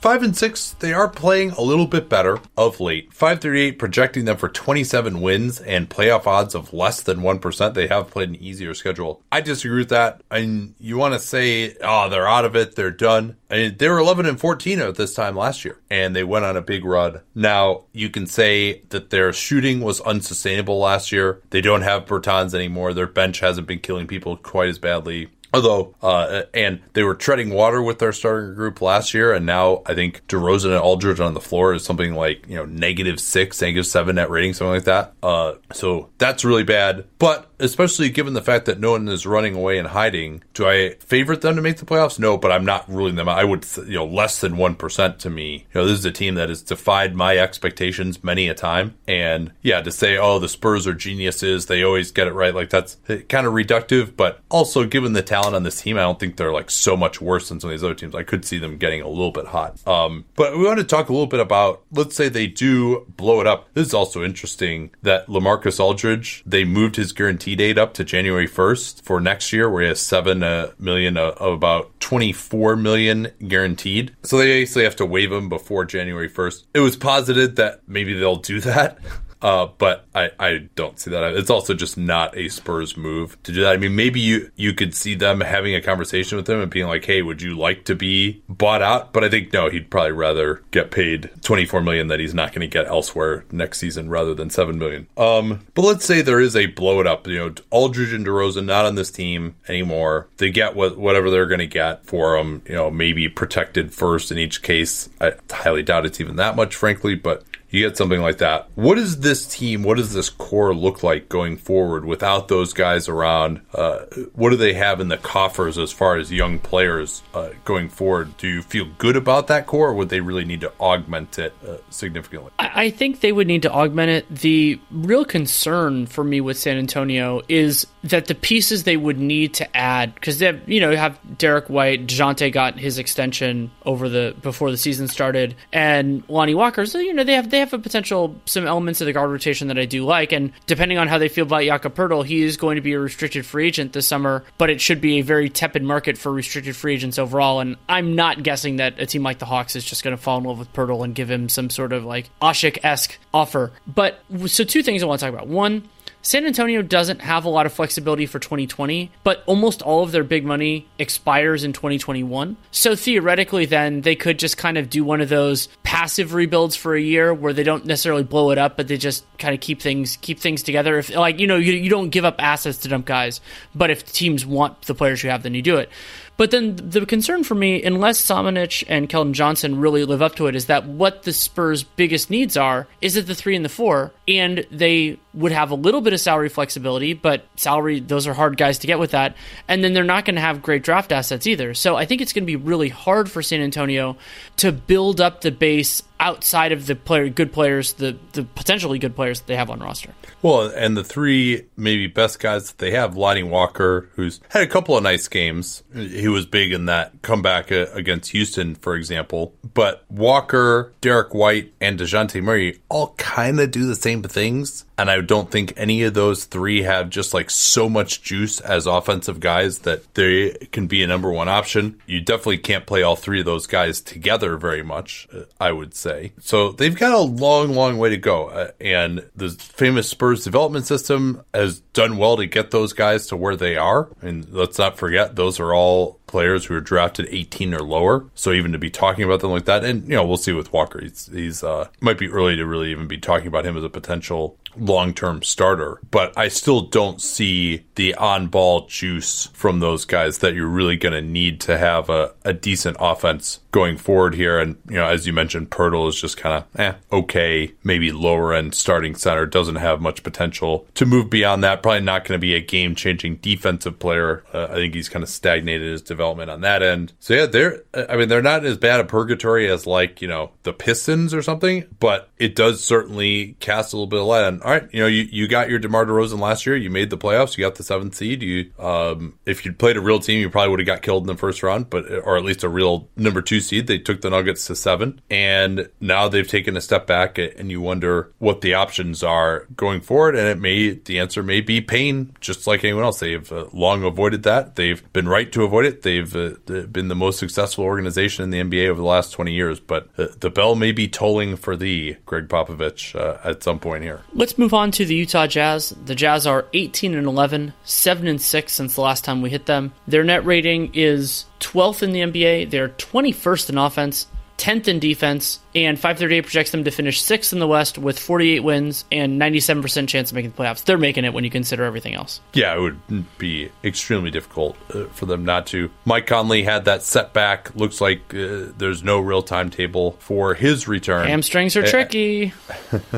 Five and six, they are playing a little bit better of late. 538 projecting them for 27 wins and playoff odds of less than 1%. They have played an easier schedule. I disagree with that. Mean, you want to say, oh, they're out of it, they're done. I mean, they were 11 and 14 at this time last year, and they went on a big run. Now, you can say that their shooting was unsustainable last year. They don't have Bertans anymore. Their bench hasn't been killing people quite as badly. Although, uh, and they were treading water with their starting group last year, and now I think DeRozan and Aldridge on the floor is something like you know negative six, negative seven net rating, something like that. Uh, so that's really bad. But especially given the fact that no one is running away and hiding, do I favorite them to make the playoffs? No, but I'm not ruling them out. I would, you know, less than one percent to me. You know, this is a team that has defied my expectations many a time, and yeah, to say, oh, the Spurs are geniuses, they always get it right, like that's kind of reductive. But also, given the talent talent on this team. I don't think they're like so much worse than some of these other teams. I could see them getting a little bit hot. Um, but we want to talk a little bit about, let's say they do blow it up. This is also interesting that Lamarcus Aldridge, they moved his guarantee date up to January 1st for next year, where he has 7 uh, million uh, of about 24 million guaranteed. So they basically have to waive him before January 1st. It was posited that maybe they'll do that. Uh, but I, I don't see that. It's also just not a Spurs move to do that. I mean, maybe you you could see them having a conversation with him and being like, "Hey, would you like to be bought out?" But I think no, he'd probably rather get paid twenty four million that he's not going to get elsewhere next season rather than seven million. Um, but let's say there is a blow it up. You know, Aldridge and DeRozan not on this team anymore. They get what whatever they're going to get for them. You know, maybe protected first in each case. I highly doubt it's even that much, frankly, but you get something like that. What does this team, what does this core look like going forward without those guys around? Uh, what do they have in the coffers as far as young players uh, going forward? Do you feel good about that core, or would they really need to augment it uh, significantly? I think they would need to augment it. The real concern for me with San Antonio is that the pieces they would need to add, because they have, you know, have Derrick White, Dejounte got his extension over the before the season started, and Lonnie Walker. So you know they have they have a potential some elements of the guard rotation that I do like, and depending on how they feel about Jakob Poeltl, he is going to be a restricted free agent this summer, but it should be a very tepid market for restricted free agents overall. And I'm not guessing that a team like the Hawks is just going to fall in love with Poeltl and give him some sort of like Oshik esque offer. But so two things I want to talk about. One, San Antonio doesn't have a lot of flexibility for 2020, but almost all of their big money expires in 2021. So theoretically, then they could just kind of do one of those passive rebuilds for a year where they don't necessarily blow it up, but they just kind of keep things keep things together. If like you know you, you don't give up assets to dump guys, but if teams want the players you have, then you do it. But then the concern for me, unless Samanic and Keldon Johnson really live up to it, is that what the Spurs' biggest needs are is at the three and the four, and they would have a little bit of salary flexibility, but salary those are hard guys to get with that, and then they're not going to have great draft assets either. So I think it's going to be really hard for San Antonio to build up the base outside of the player good players, the the potentially good players that they have on roster. Well, and the three maybe best guys that they have, Lonnie Walker, who's had a couple of nice games. He was big in that comeback uh, against Houston, for example. But Walker, Derrick White, and Dejounte Murray all kind of do the same things. And I don't think any of those three have just like so much juice as offensive guys that they can be a number one option. You definitely can't play all three of those guys together very much, uh, I would say. So they've got a long, long way to go. Uh, and the famous Spurs development system has done well to get those guys to where they are. And let's not forget, those are all players who are drafted 18 or lower. So even to be talking about them like that, and you know, we'll see with Walker. He's, he's uh, might be early to really even be talking about him as a potential long term starter. But I still don't see the on ball juice from those guys that you're really going to need to have a, a decent offense going forward here. And, you know, as you mentioned, Poeltl is just kind of eh, okay, maybe lower end starting center, doesn't have much potential to move beyond that. Probably not going to be a game changing defensive player. Uh, I think he's kind of stagnated his development on that end. So yeah, they're, I mean, they're not as bad a purgatory as like, you know, the Pistons or something, but it does certainly cast a little bit of light on all right, you know, you, you got your DeMar DeRozan last year. You made the playoffs. You got the seventh seed. You, um, if you'd played a real team, you probably would have got killed in the first round, but or at least a real number two seed. They took the Nuggets to seven, and now they've taken a step back, and you wonder what the options are going forward. And it may the answer may be pain, just like anyone else. They've uh, long avoided that. They've been right to avoid it. They've uh, been the most successful organization in the NBA over the last twenty years. But uh, the bell may be tolling for thee, Gregg Popovich, uh, at some point here. Let's move on to the Utah Jazz. The Jazz are 18 and 11, 7 and 6 since the last time we hit them. Their net rating is 12th in the NBA. They're 21st in offense, 10th in defense, and 538 projects them to finish sixth in the West with 48 wins and 97% chance of making the playoffs. They're making it when you consider everything else. Yeah, it would be extremely difficult uh, for them not to. Mike Conley had that setback. Looks like uh, there's no real timetable for his return. Hamstrings are tricky.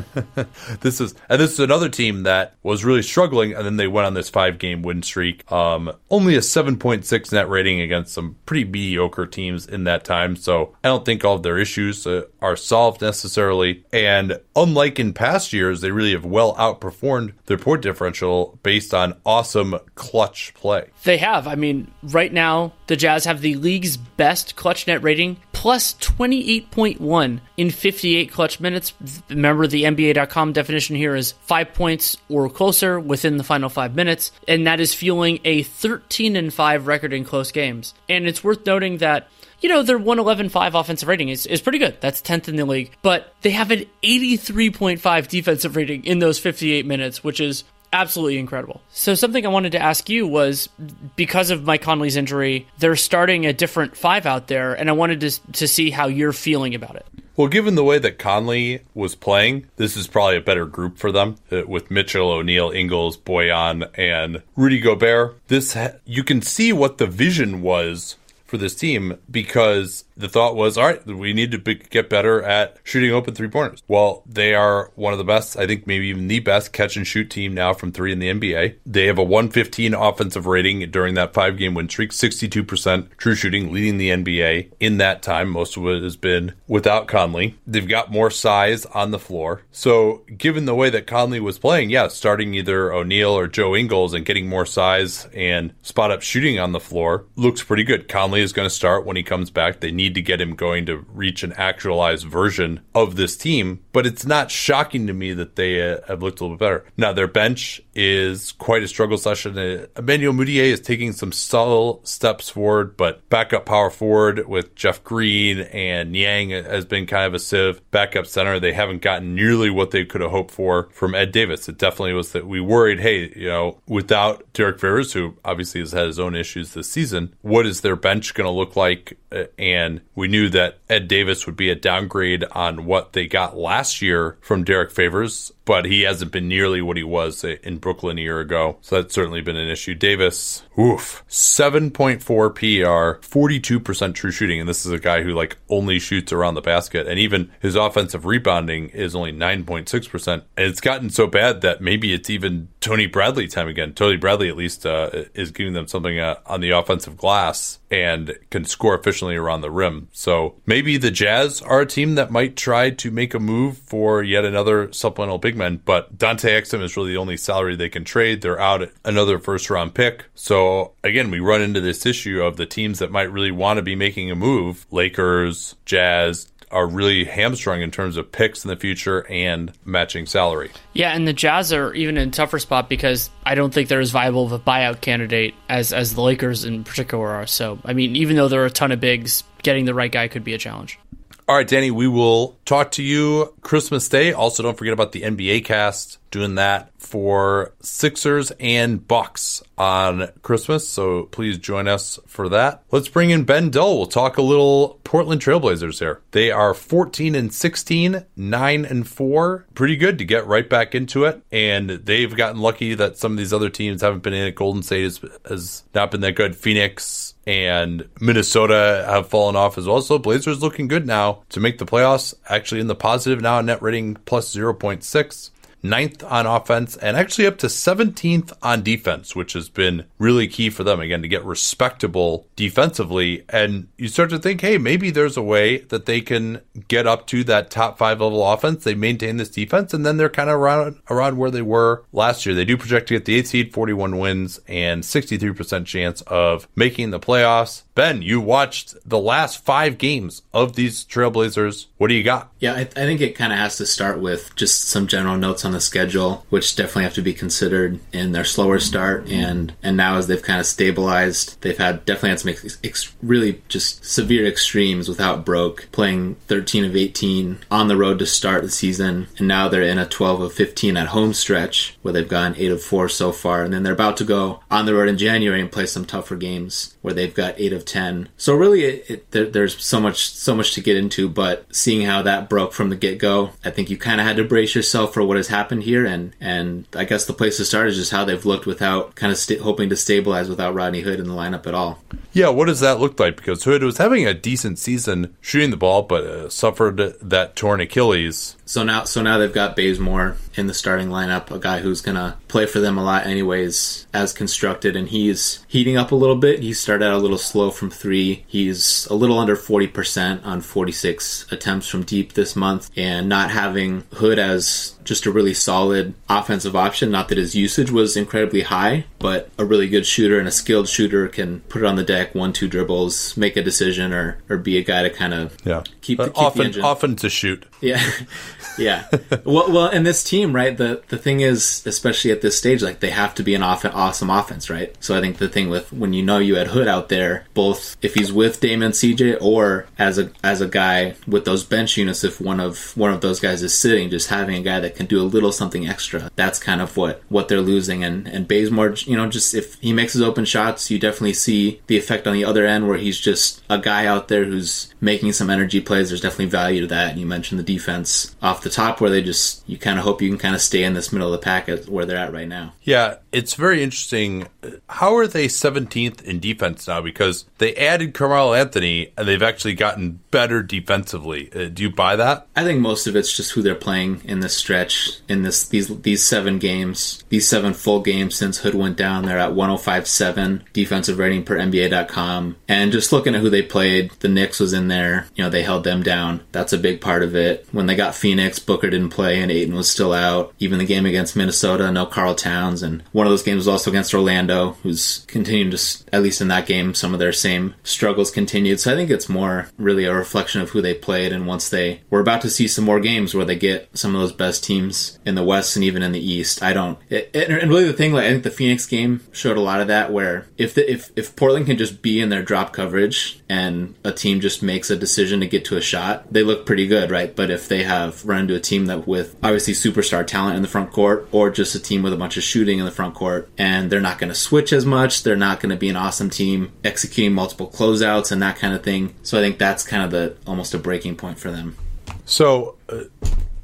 this is and this is another team that was really struggling, and then they went on this five game win streak. Um, only a 7.6 net rating against some pretty mediocre teams in that time. So I don't think all of their issues uh, are solved necessarily. And unlike in past years, they really have well outperformed their point differential based on awesome clutch play. They have. I mean, right now, the Jazz have the league's best clutch net rating, plus 28.1 in 58 clutch minutes. Remember, the NBA.com definition here is five points or closer within the final five minutes, and that is fueling a 13 and 5 record in close games. And it's worth noting that you know, their 111.5 offensive rating is, is pretty good. That's 10th in the league. But they have an 83.5 defensive rating in those 58 minutes, which is absolutely incredible. So something I wanted to ask you was because of Mike Conley's injury, they're starting a different five out there, and I wanted to to see how you're feeling about it. Well, given the way that Conley was playing, this is probably a better group for them uh, with Mitchell, O'Neale, Ingles, Bojan, and Rudy Gobert. This ha- you can see what the vision was for this team because the thought was, all right, we need to be, get better at shooting open three pointers. Well, they are one of the best, I think maybe even the best catch and shoot team now from three in the NBA. They have a 115 offensive rating during that five game win streak, 62% true shooting, leading the NBA in that time. Most of it has been without Conley. They've got more size on the floor. So, given the way that Conley was playing, yeah, starting either O'Neale or Joe Ingles and getting more size and spot up shooting on the floor looks pretty good. Conley is going to start when he comes back. They need to get him going to reach an actualized version of this team, but it's not shocking to me that they uh, have looked a little bit better. Now, their bench is quite a struggle session. Uh, Emmanuel Mudiay is taking some subtle steps forward, but backup power forward with Jeff Green and Niang has been kind of a sieve. Backup center, they haven't gotten nearly what they could have hoped for from Ed Davis. It definitely was that we worried, hey, you know, without Derek Favors, who obviously has had his own issues this season, what is their bench going to look like? Uh, and we knew that Ed Davis would be a downgrade on what they got last year from Derek Favors but he hasn't been nearly what he was in Brooklyn a year ago. So that's certainly been an issue. Davis, oof, 7.4 PR, 42% true shooting. And this is a guy who like only shoots around the basket. And even his offensive rebounding is only 9.6%. And it's gotten so bad that maybe it's even Tony Bradley time again. Tony Bradley at least uh, is giving them something uh, on the offensive glass and can score efficiently around the rim. So maybe the Jazz are a team that might try to make a move for yet another supplemental big But Dante Exum is really the only salary they can trade. They're out at another first round pick. So again, we run into this issue of the teams that might really want to be making a move Lakers, Jazz, are really hamstrung in terms of picks in the future and matching salary. Yeah, and the Jazz are even in a tougher spot because I don't think they're as viable of a buyout candidate as as the Lakers in particular are. So, I mean, even though there are a ton of bigs, getting the right guy could be a challenge. All right, Danny, we will talk to you Christmas Day. Also, don't forget about the NBA cast doing that for Sixers and Bucks on Christmas. So please join us for that. Let's bring in Ben Dull. We'll talk a little Portland Trailblazers here. They are 14 and 16, 9 and 4. Pretty good to get right back into it. And they've gotten lucky that some of these other teams haven't been in it. Golden State has, has not been that good. Phoenix and Minnesota have fallen off as well. So Blazers looking good now to make the playoffs. Actually in the positive now, net rating plus 0.6 ninth on offense, and actually up to 17th on defense, which has been really key for them, again, to get respectable defensively. And you start to think, hey, maybe there's a way that they can get up to that top five level offense. They maintain this defense, and then they're kind of around, around where they were last year. They do project to get the eighth seed, 41 wins, and 63% chance of making the playoffs. Ben, you watched the last five games of these Trailblazers. What do you got? Yeah, I, I think it kind of has to start with just some general notes on the schedule, which definitely have to be considered in their slower start. And and now as they've kind of stabilized, they've had definitely had some ex- ex- really just severe extremes without Broke playing 13 of 18 on the road to start the season, and now they're in a 12 of 15 at home stretch where they've gone 8 of 4 so far, and then they're about to go on the road in January and play some tougher games where they've got 8 of 10. So really, it, it, there, there's so much so much to get into, but seeing how that broke from the get go, I think you kind of had to brace yourself for what has happened here, and and I guess the place to start is just how they've looked without kind of st- hoping to stabilize without Rodney Hood in the lineup at all. Yeah, what does that look like? Because Hood was having a decent season shooting the ball, but uh, suffered that torn Achilles. So now, so now they've got Bazemore in the starting lineup, a guy who's gonna play for them a lot, anyways, as constructed, and he's heating up a little bit. He started out a little slow from three. He's a little under forty percent on forty-six attempts from deep this month, and not having Hood as just a really solid offensive option. Not that his usage was incredibly high, but a really good shooter and a skilled shooter can put it on the deck, one two dribbles, make a decision, or or be a guy to kind of yeah keep, uh, keep often often to shoot. Yeah, yeah. well, well, and this team, right? The the thing is, especially at this stage, like they have to be an off- awesome offense, right? So I think the thing with when you know you had Hood out there, both if he's with Damon CJ or as a as a guy with those bench units, if one of one of those guys is sitting, just having a guy that can do a little something extra, that's kind of what what they're losing. And and Bazemore, you you know, just if he makes his open shots, you definitely see the effect on the other end where he's just a guy out there who's making some energy plays. There's definitely value to that. And you mentioned the defense off the top where they just, you kind of hope you can kind of stay in this middle of the pack where they're at right now. Yeah, it's very interesting. How are they 17th in defense now? Because they added Carmelo Anthony and they've actually gotten better defensively. Uh, do you buy that? I think most of it's just who they're playing in this stretch, in this these these seven games, these seven full games since Hood down. They're at 105.7 defensive rating per NBA.com. And just looking at who they played, the Knicks was in there. You know, they held them down. That's a big part of it. When they got Phoenix, Booker didn't play and Ayton was still out. Even the game against Minnesota, no Karl Towns. And one of those games was also against Orlando, who's continuing to, at least in that game, some of their same struggles continued. So I think it's more really a reflection of who they played. And once they, we're about to see some more games where they get some of those best teams in the West and even in the East. I don't, it, it, and really the thing, like I think the Phoenix game showed a lot of that where if the, if, if Portland can just be in their drop coverage and a team just makes a decision to get to a shot, they look pretty good, right? But if they have run into a team that with obviously superstar talent in the front court or just a team with a bunch of shooting in the front court and they're not going to switch as much, they're not going to be an awesome team executing multiple closeouts and that kind of thing. So I think that's kind of the almost a breaking point for them. So uh,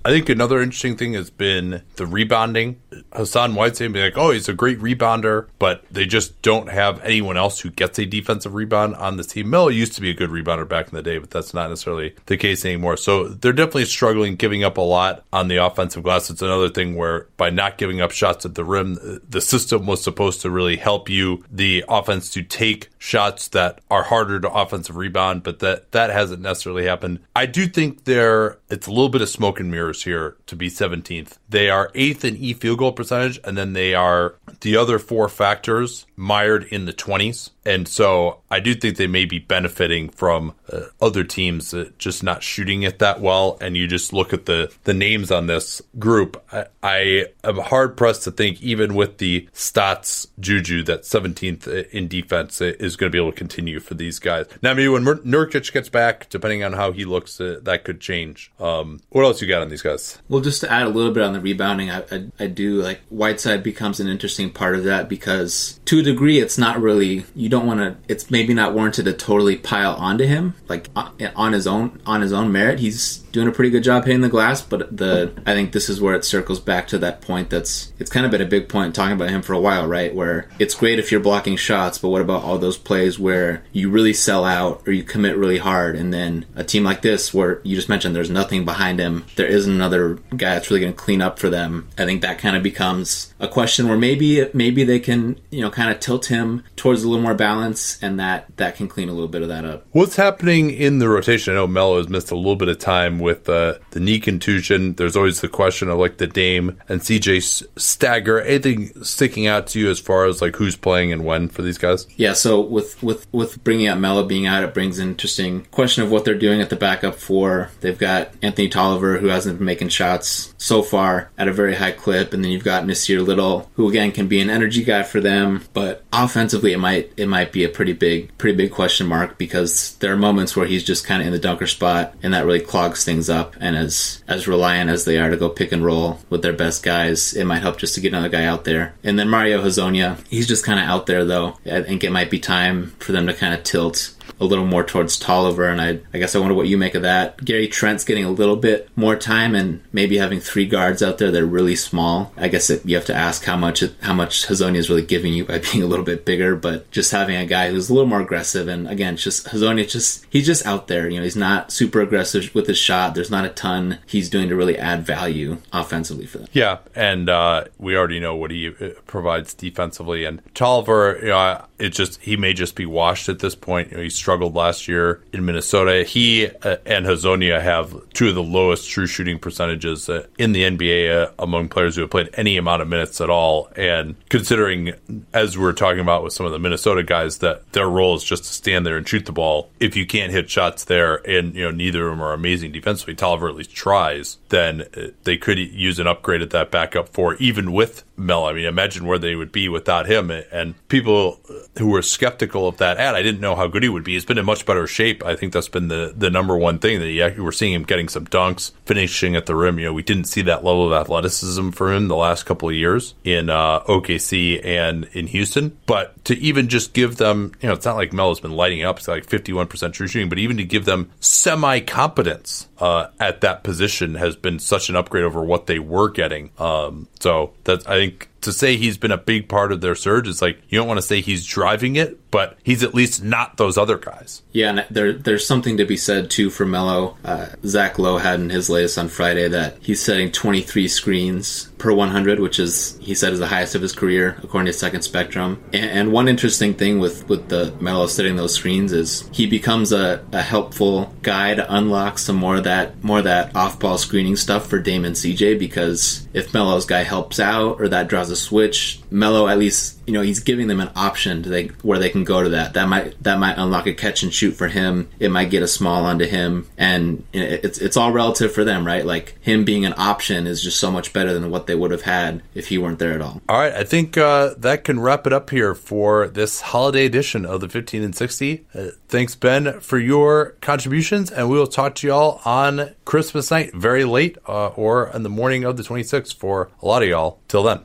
I think another interesting thing has been the rebounding. Hassan Whiteside being like, oh, he's a great rebounder, but they just don't have anyone else who gets a defensive rebound on the team. Melo used to be a good rebounder back in the day, but that's not necessarily the case anymore. So they're definitely struggling, giving up a lot on the offensive glass. It's another thing where by not giving up shots at the rim, the system was supposed to really help you, the offense, to take shots that are harder to offensive rebound, but that that hasn't necessarily happened. I do think there it's a little bit of smoke and mirrors here to be 17th. They are eighth in e field goal percentage, and then they are the other four factors mired in the 20s. And so I do think they may be benefiting from uh, other teams just not shooting it that well. And you just look at the, the names on this group. I, I am hard pressed to think, even with the stats juju, that 17th in defense is going to be able to continue for these guys. Now, maybe when Nurkic gets back, depending on how he looks, uh, that could change. Um, what else you got on these guys? Well, just to add a little bit on the rebounding, I, I, I do like Whiteside becomes an interesting part of that because to a degree, it's not really you don't want to. It's maybe not warranted to totally pile onto him like uh, on his own on his own merit. He's doing a pretty good job hitting the glass, but the I think this is where it circles back to that point that's it's kind of been a big point talking about him for a while, right? Where it's great if you're blocking shots, but what about all those plays where you really sell out or you commit really hard and then a team like this where you just mentioned there's nothing behind him, there isn't another guy that's really going to clean up for them. I think that kind of becomes a question where maybe maybe they can, you know, kind of tilt him towards a little more balance and that that can clean a little bit of that up. What's happening in the rotation? I know Melo has missed a little bit of time with uh, the knee contusion. There's always the question of like the Dame and CJ stagger. Anything sticking out to you as far as like who's playing and when for these guys? Yeah. So with with with bringing out Melo being out, it brings an interesting question of what they're doing at the backup four. They've got Anthony Tolliver who hasn't been making shots so far at a very high clip, and then you've got Nassir Little who again can be an energy guy for them, but offensively it might it might be a pretty big pretty big question mark because there are moments where he's just kind of in the dunker spot and that really clogs things up and as as reliant as they are to go pick and roll with their best guys, it might help just to get another guy out there. And then Mario Hezonja, he's just kind of out there though. I think it might be time for them to kind of tilt a little more towards Tolliver, and I, I guess I wonder what you make of that. Gary Trent's getting a little bit more time, and maybe having three guards out there that are really small. I guess it, you have to ask how much how much Hezonja is really giving you by being a little bit bigger, but just having a guy who's a little more aggressive, and again, just Hezonja, just he's just out there. You know, he's not super aggressive with his shot. There's not a ton he's doing to really add value offensively for them. Yeah, and uh, we already know what he uh, provides defensively, and Tolliver, you know, it just he may just be washed at this point. You know, struggled last year in Minnesota. He uh, and Hezonja have two of the lowest true shooting percentages uh, in the NBA uh, among players who have played any amount of minutes at all. And considering, as we are talking about with some of the Minnesota guys, that their role is just to stand there and shoot the ball. If you can't hit shots there, and you know neither of them are amazing defensively, Tolliver at least tries, then uh, they could use an upgrade at that backup four, even with Melo. I mean, imagine where they would be without him. And people who were skeptical of that ad, I didn't know how good he would be. He's been in much better shape. I think that's been the, the number one thing that he, we're seeing him getting some dunks, finishing at the rim. You know, we didn't see that level of athleticism for him the last couple of years in uh, OKC and in Houston. But to even just give them, you know, it's not like Mel has been lighting up. It's like 51% true shooting, but even to give them semi competence uh, at that position has been such an upgrade over what they were getting. Um, so that I think like to say he's been a big part of their surge is like you don't want to say he's driving it, but he's at least not those other guys. Yeah, and there there's something to be said too for Melo. Uh, Zach Lowe had in his latest on Friday that he's setting 23 screens per 100, which is he said is the highest of his career according to Second Spectrum. And, and one interesting thing with with the Melo setting those screens is he becomes a, a helpful guy to unlock some more of that more of that off ball screening stuff for Damon CJ because if Melo's guy helps out or that draws a switch, Melo at least you know he's giving them an option to they, where they can go to that. That might that might unlock a catch and shoot for him. It might get a small onto him, and it's it's all relative for them, right? Like him being an option is just so much better than what they would have had if he weren't there at all. All right, I think uh, that can wrap it up here for this holiday edition of the 15 and 60. Uh, thanks, Ben, for your contributions, and we will talk to y'all on Christmas night, very late, uh, or in the morning of the 26th for a lot of y'all. Till then.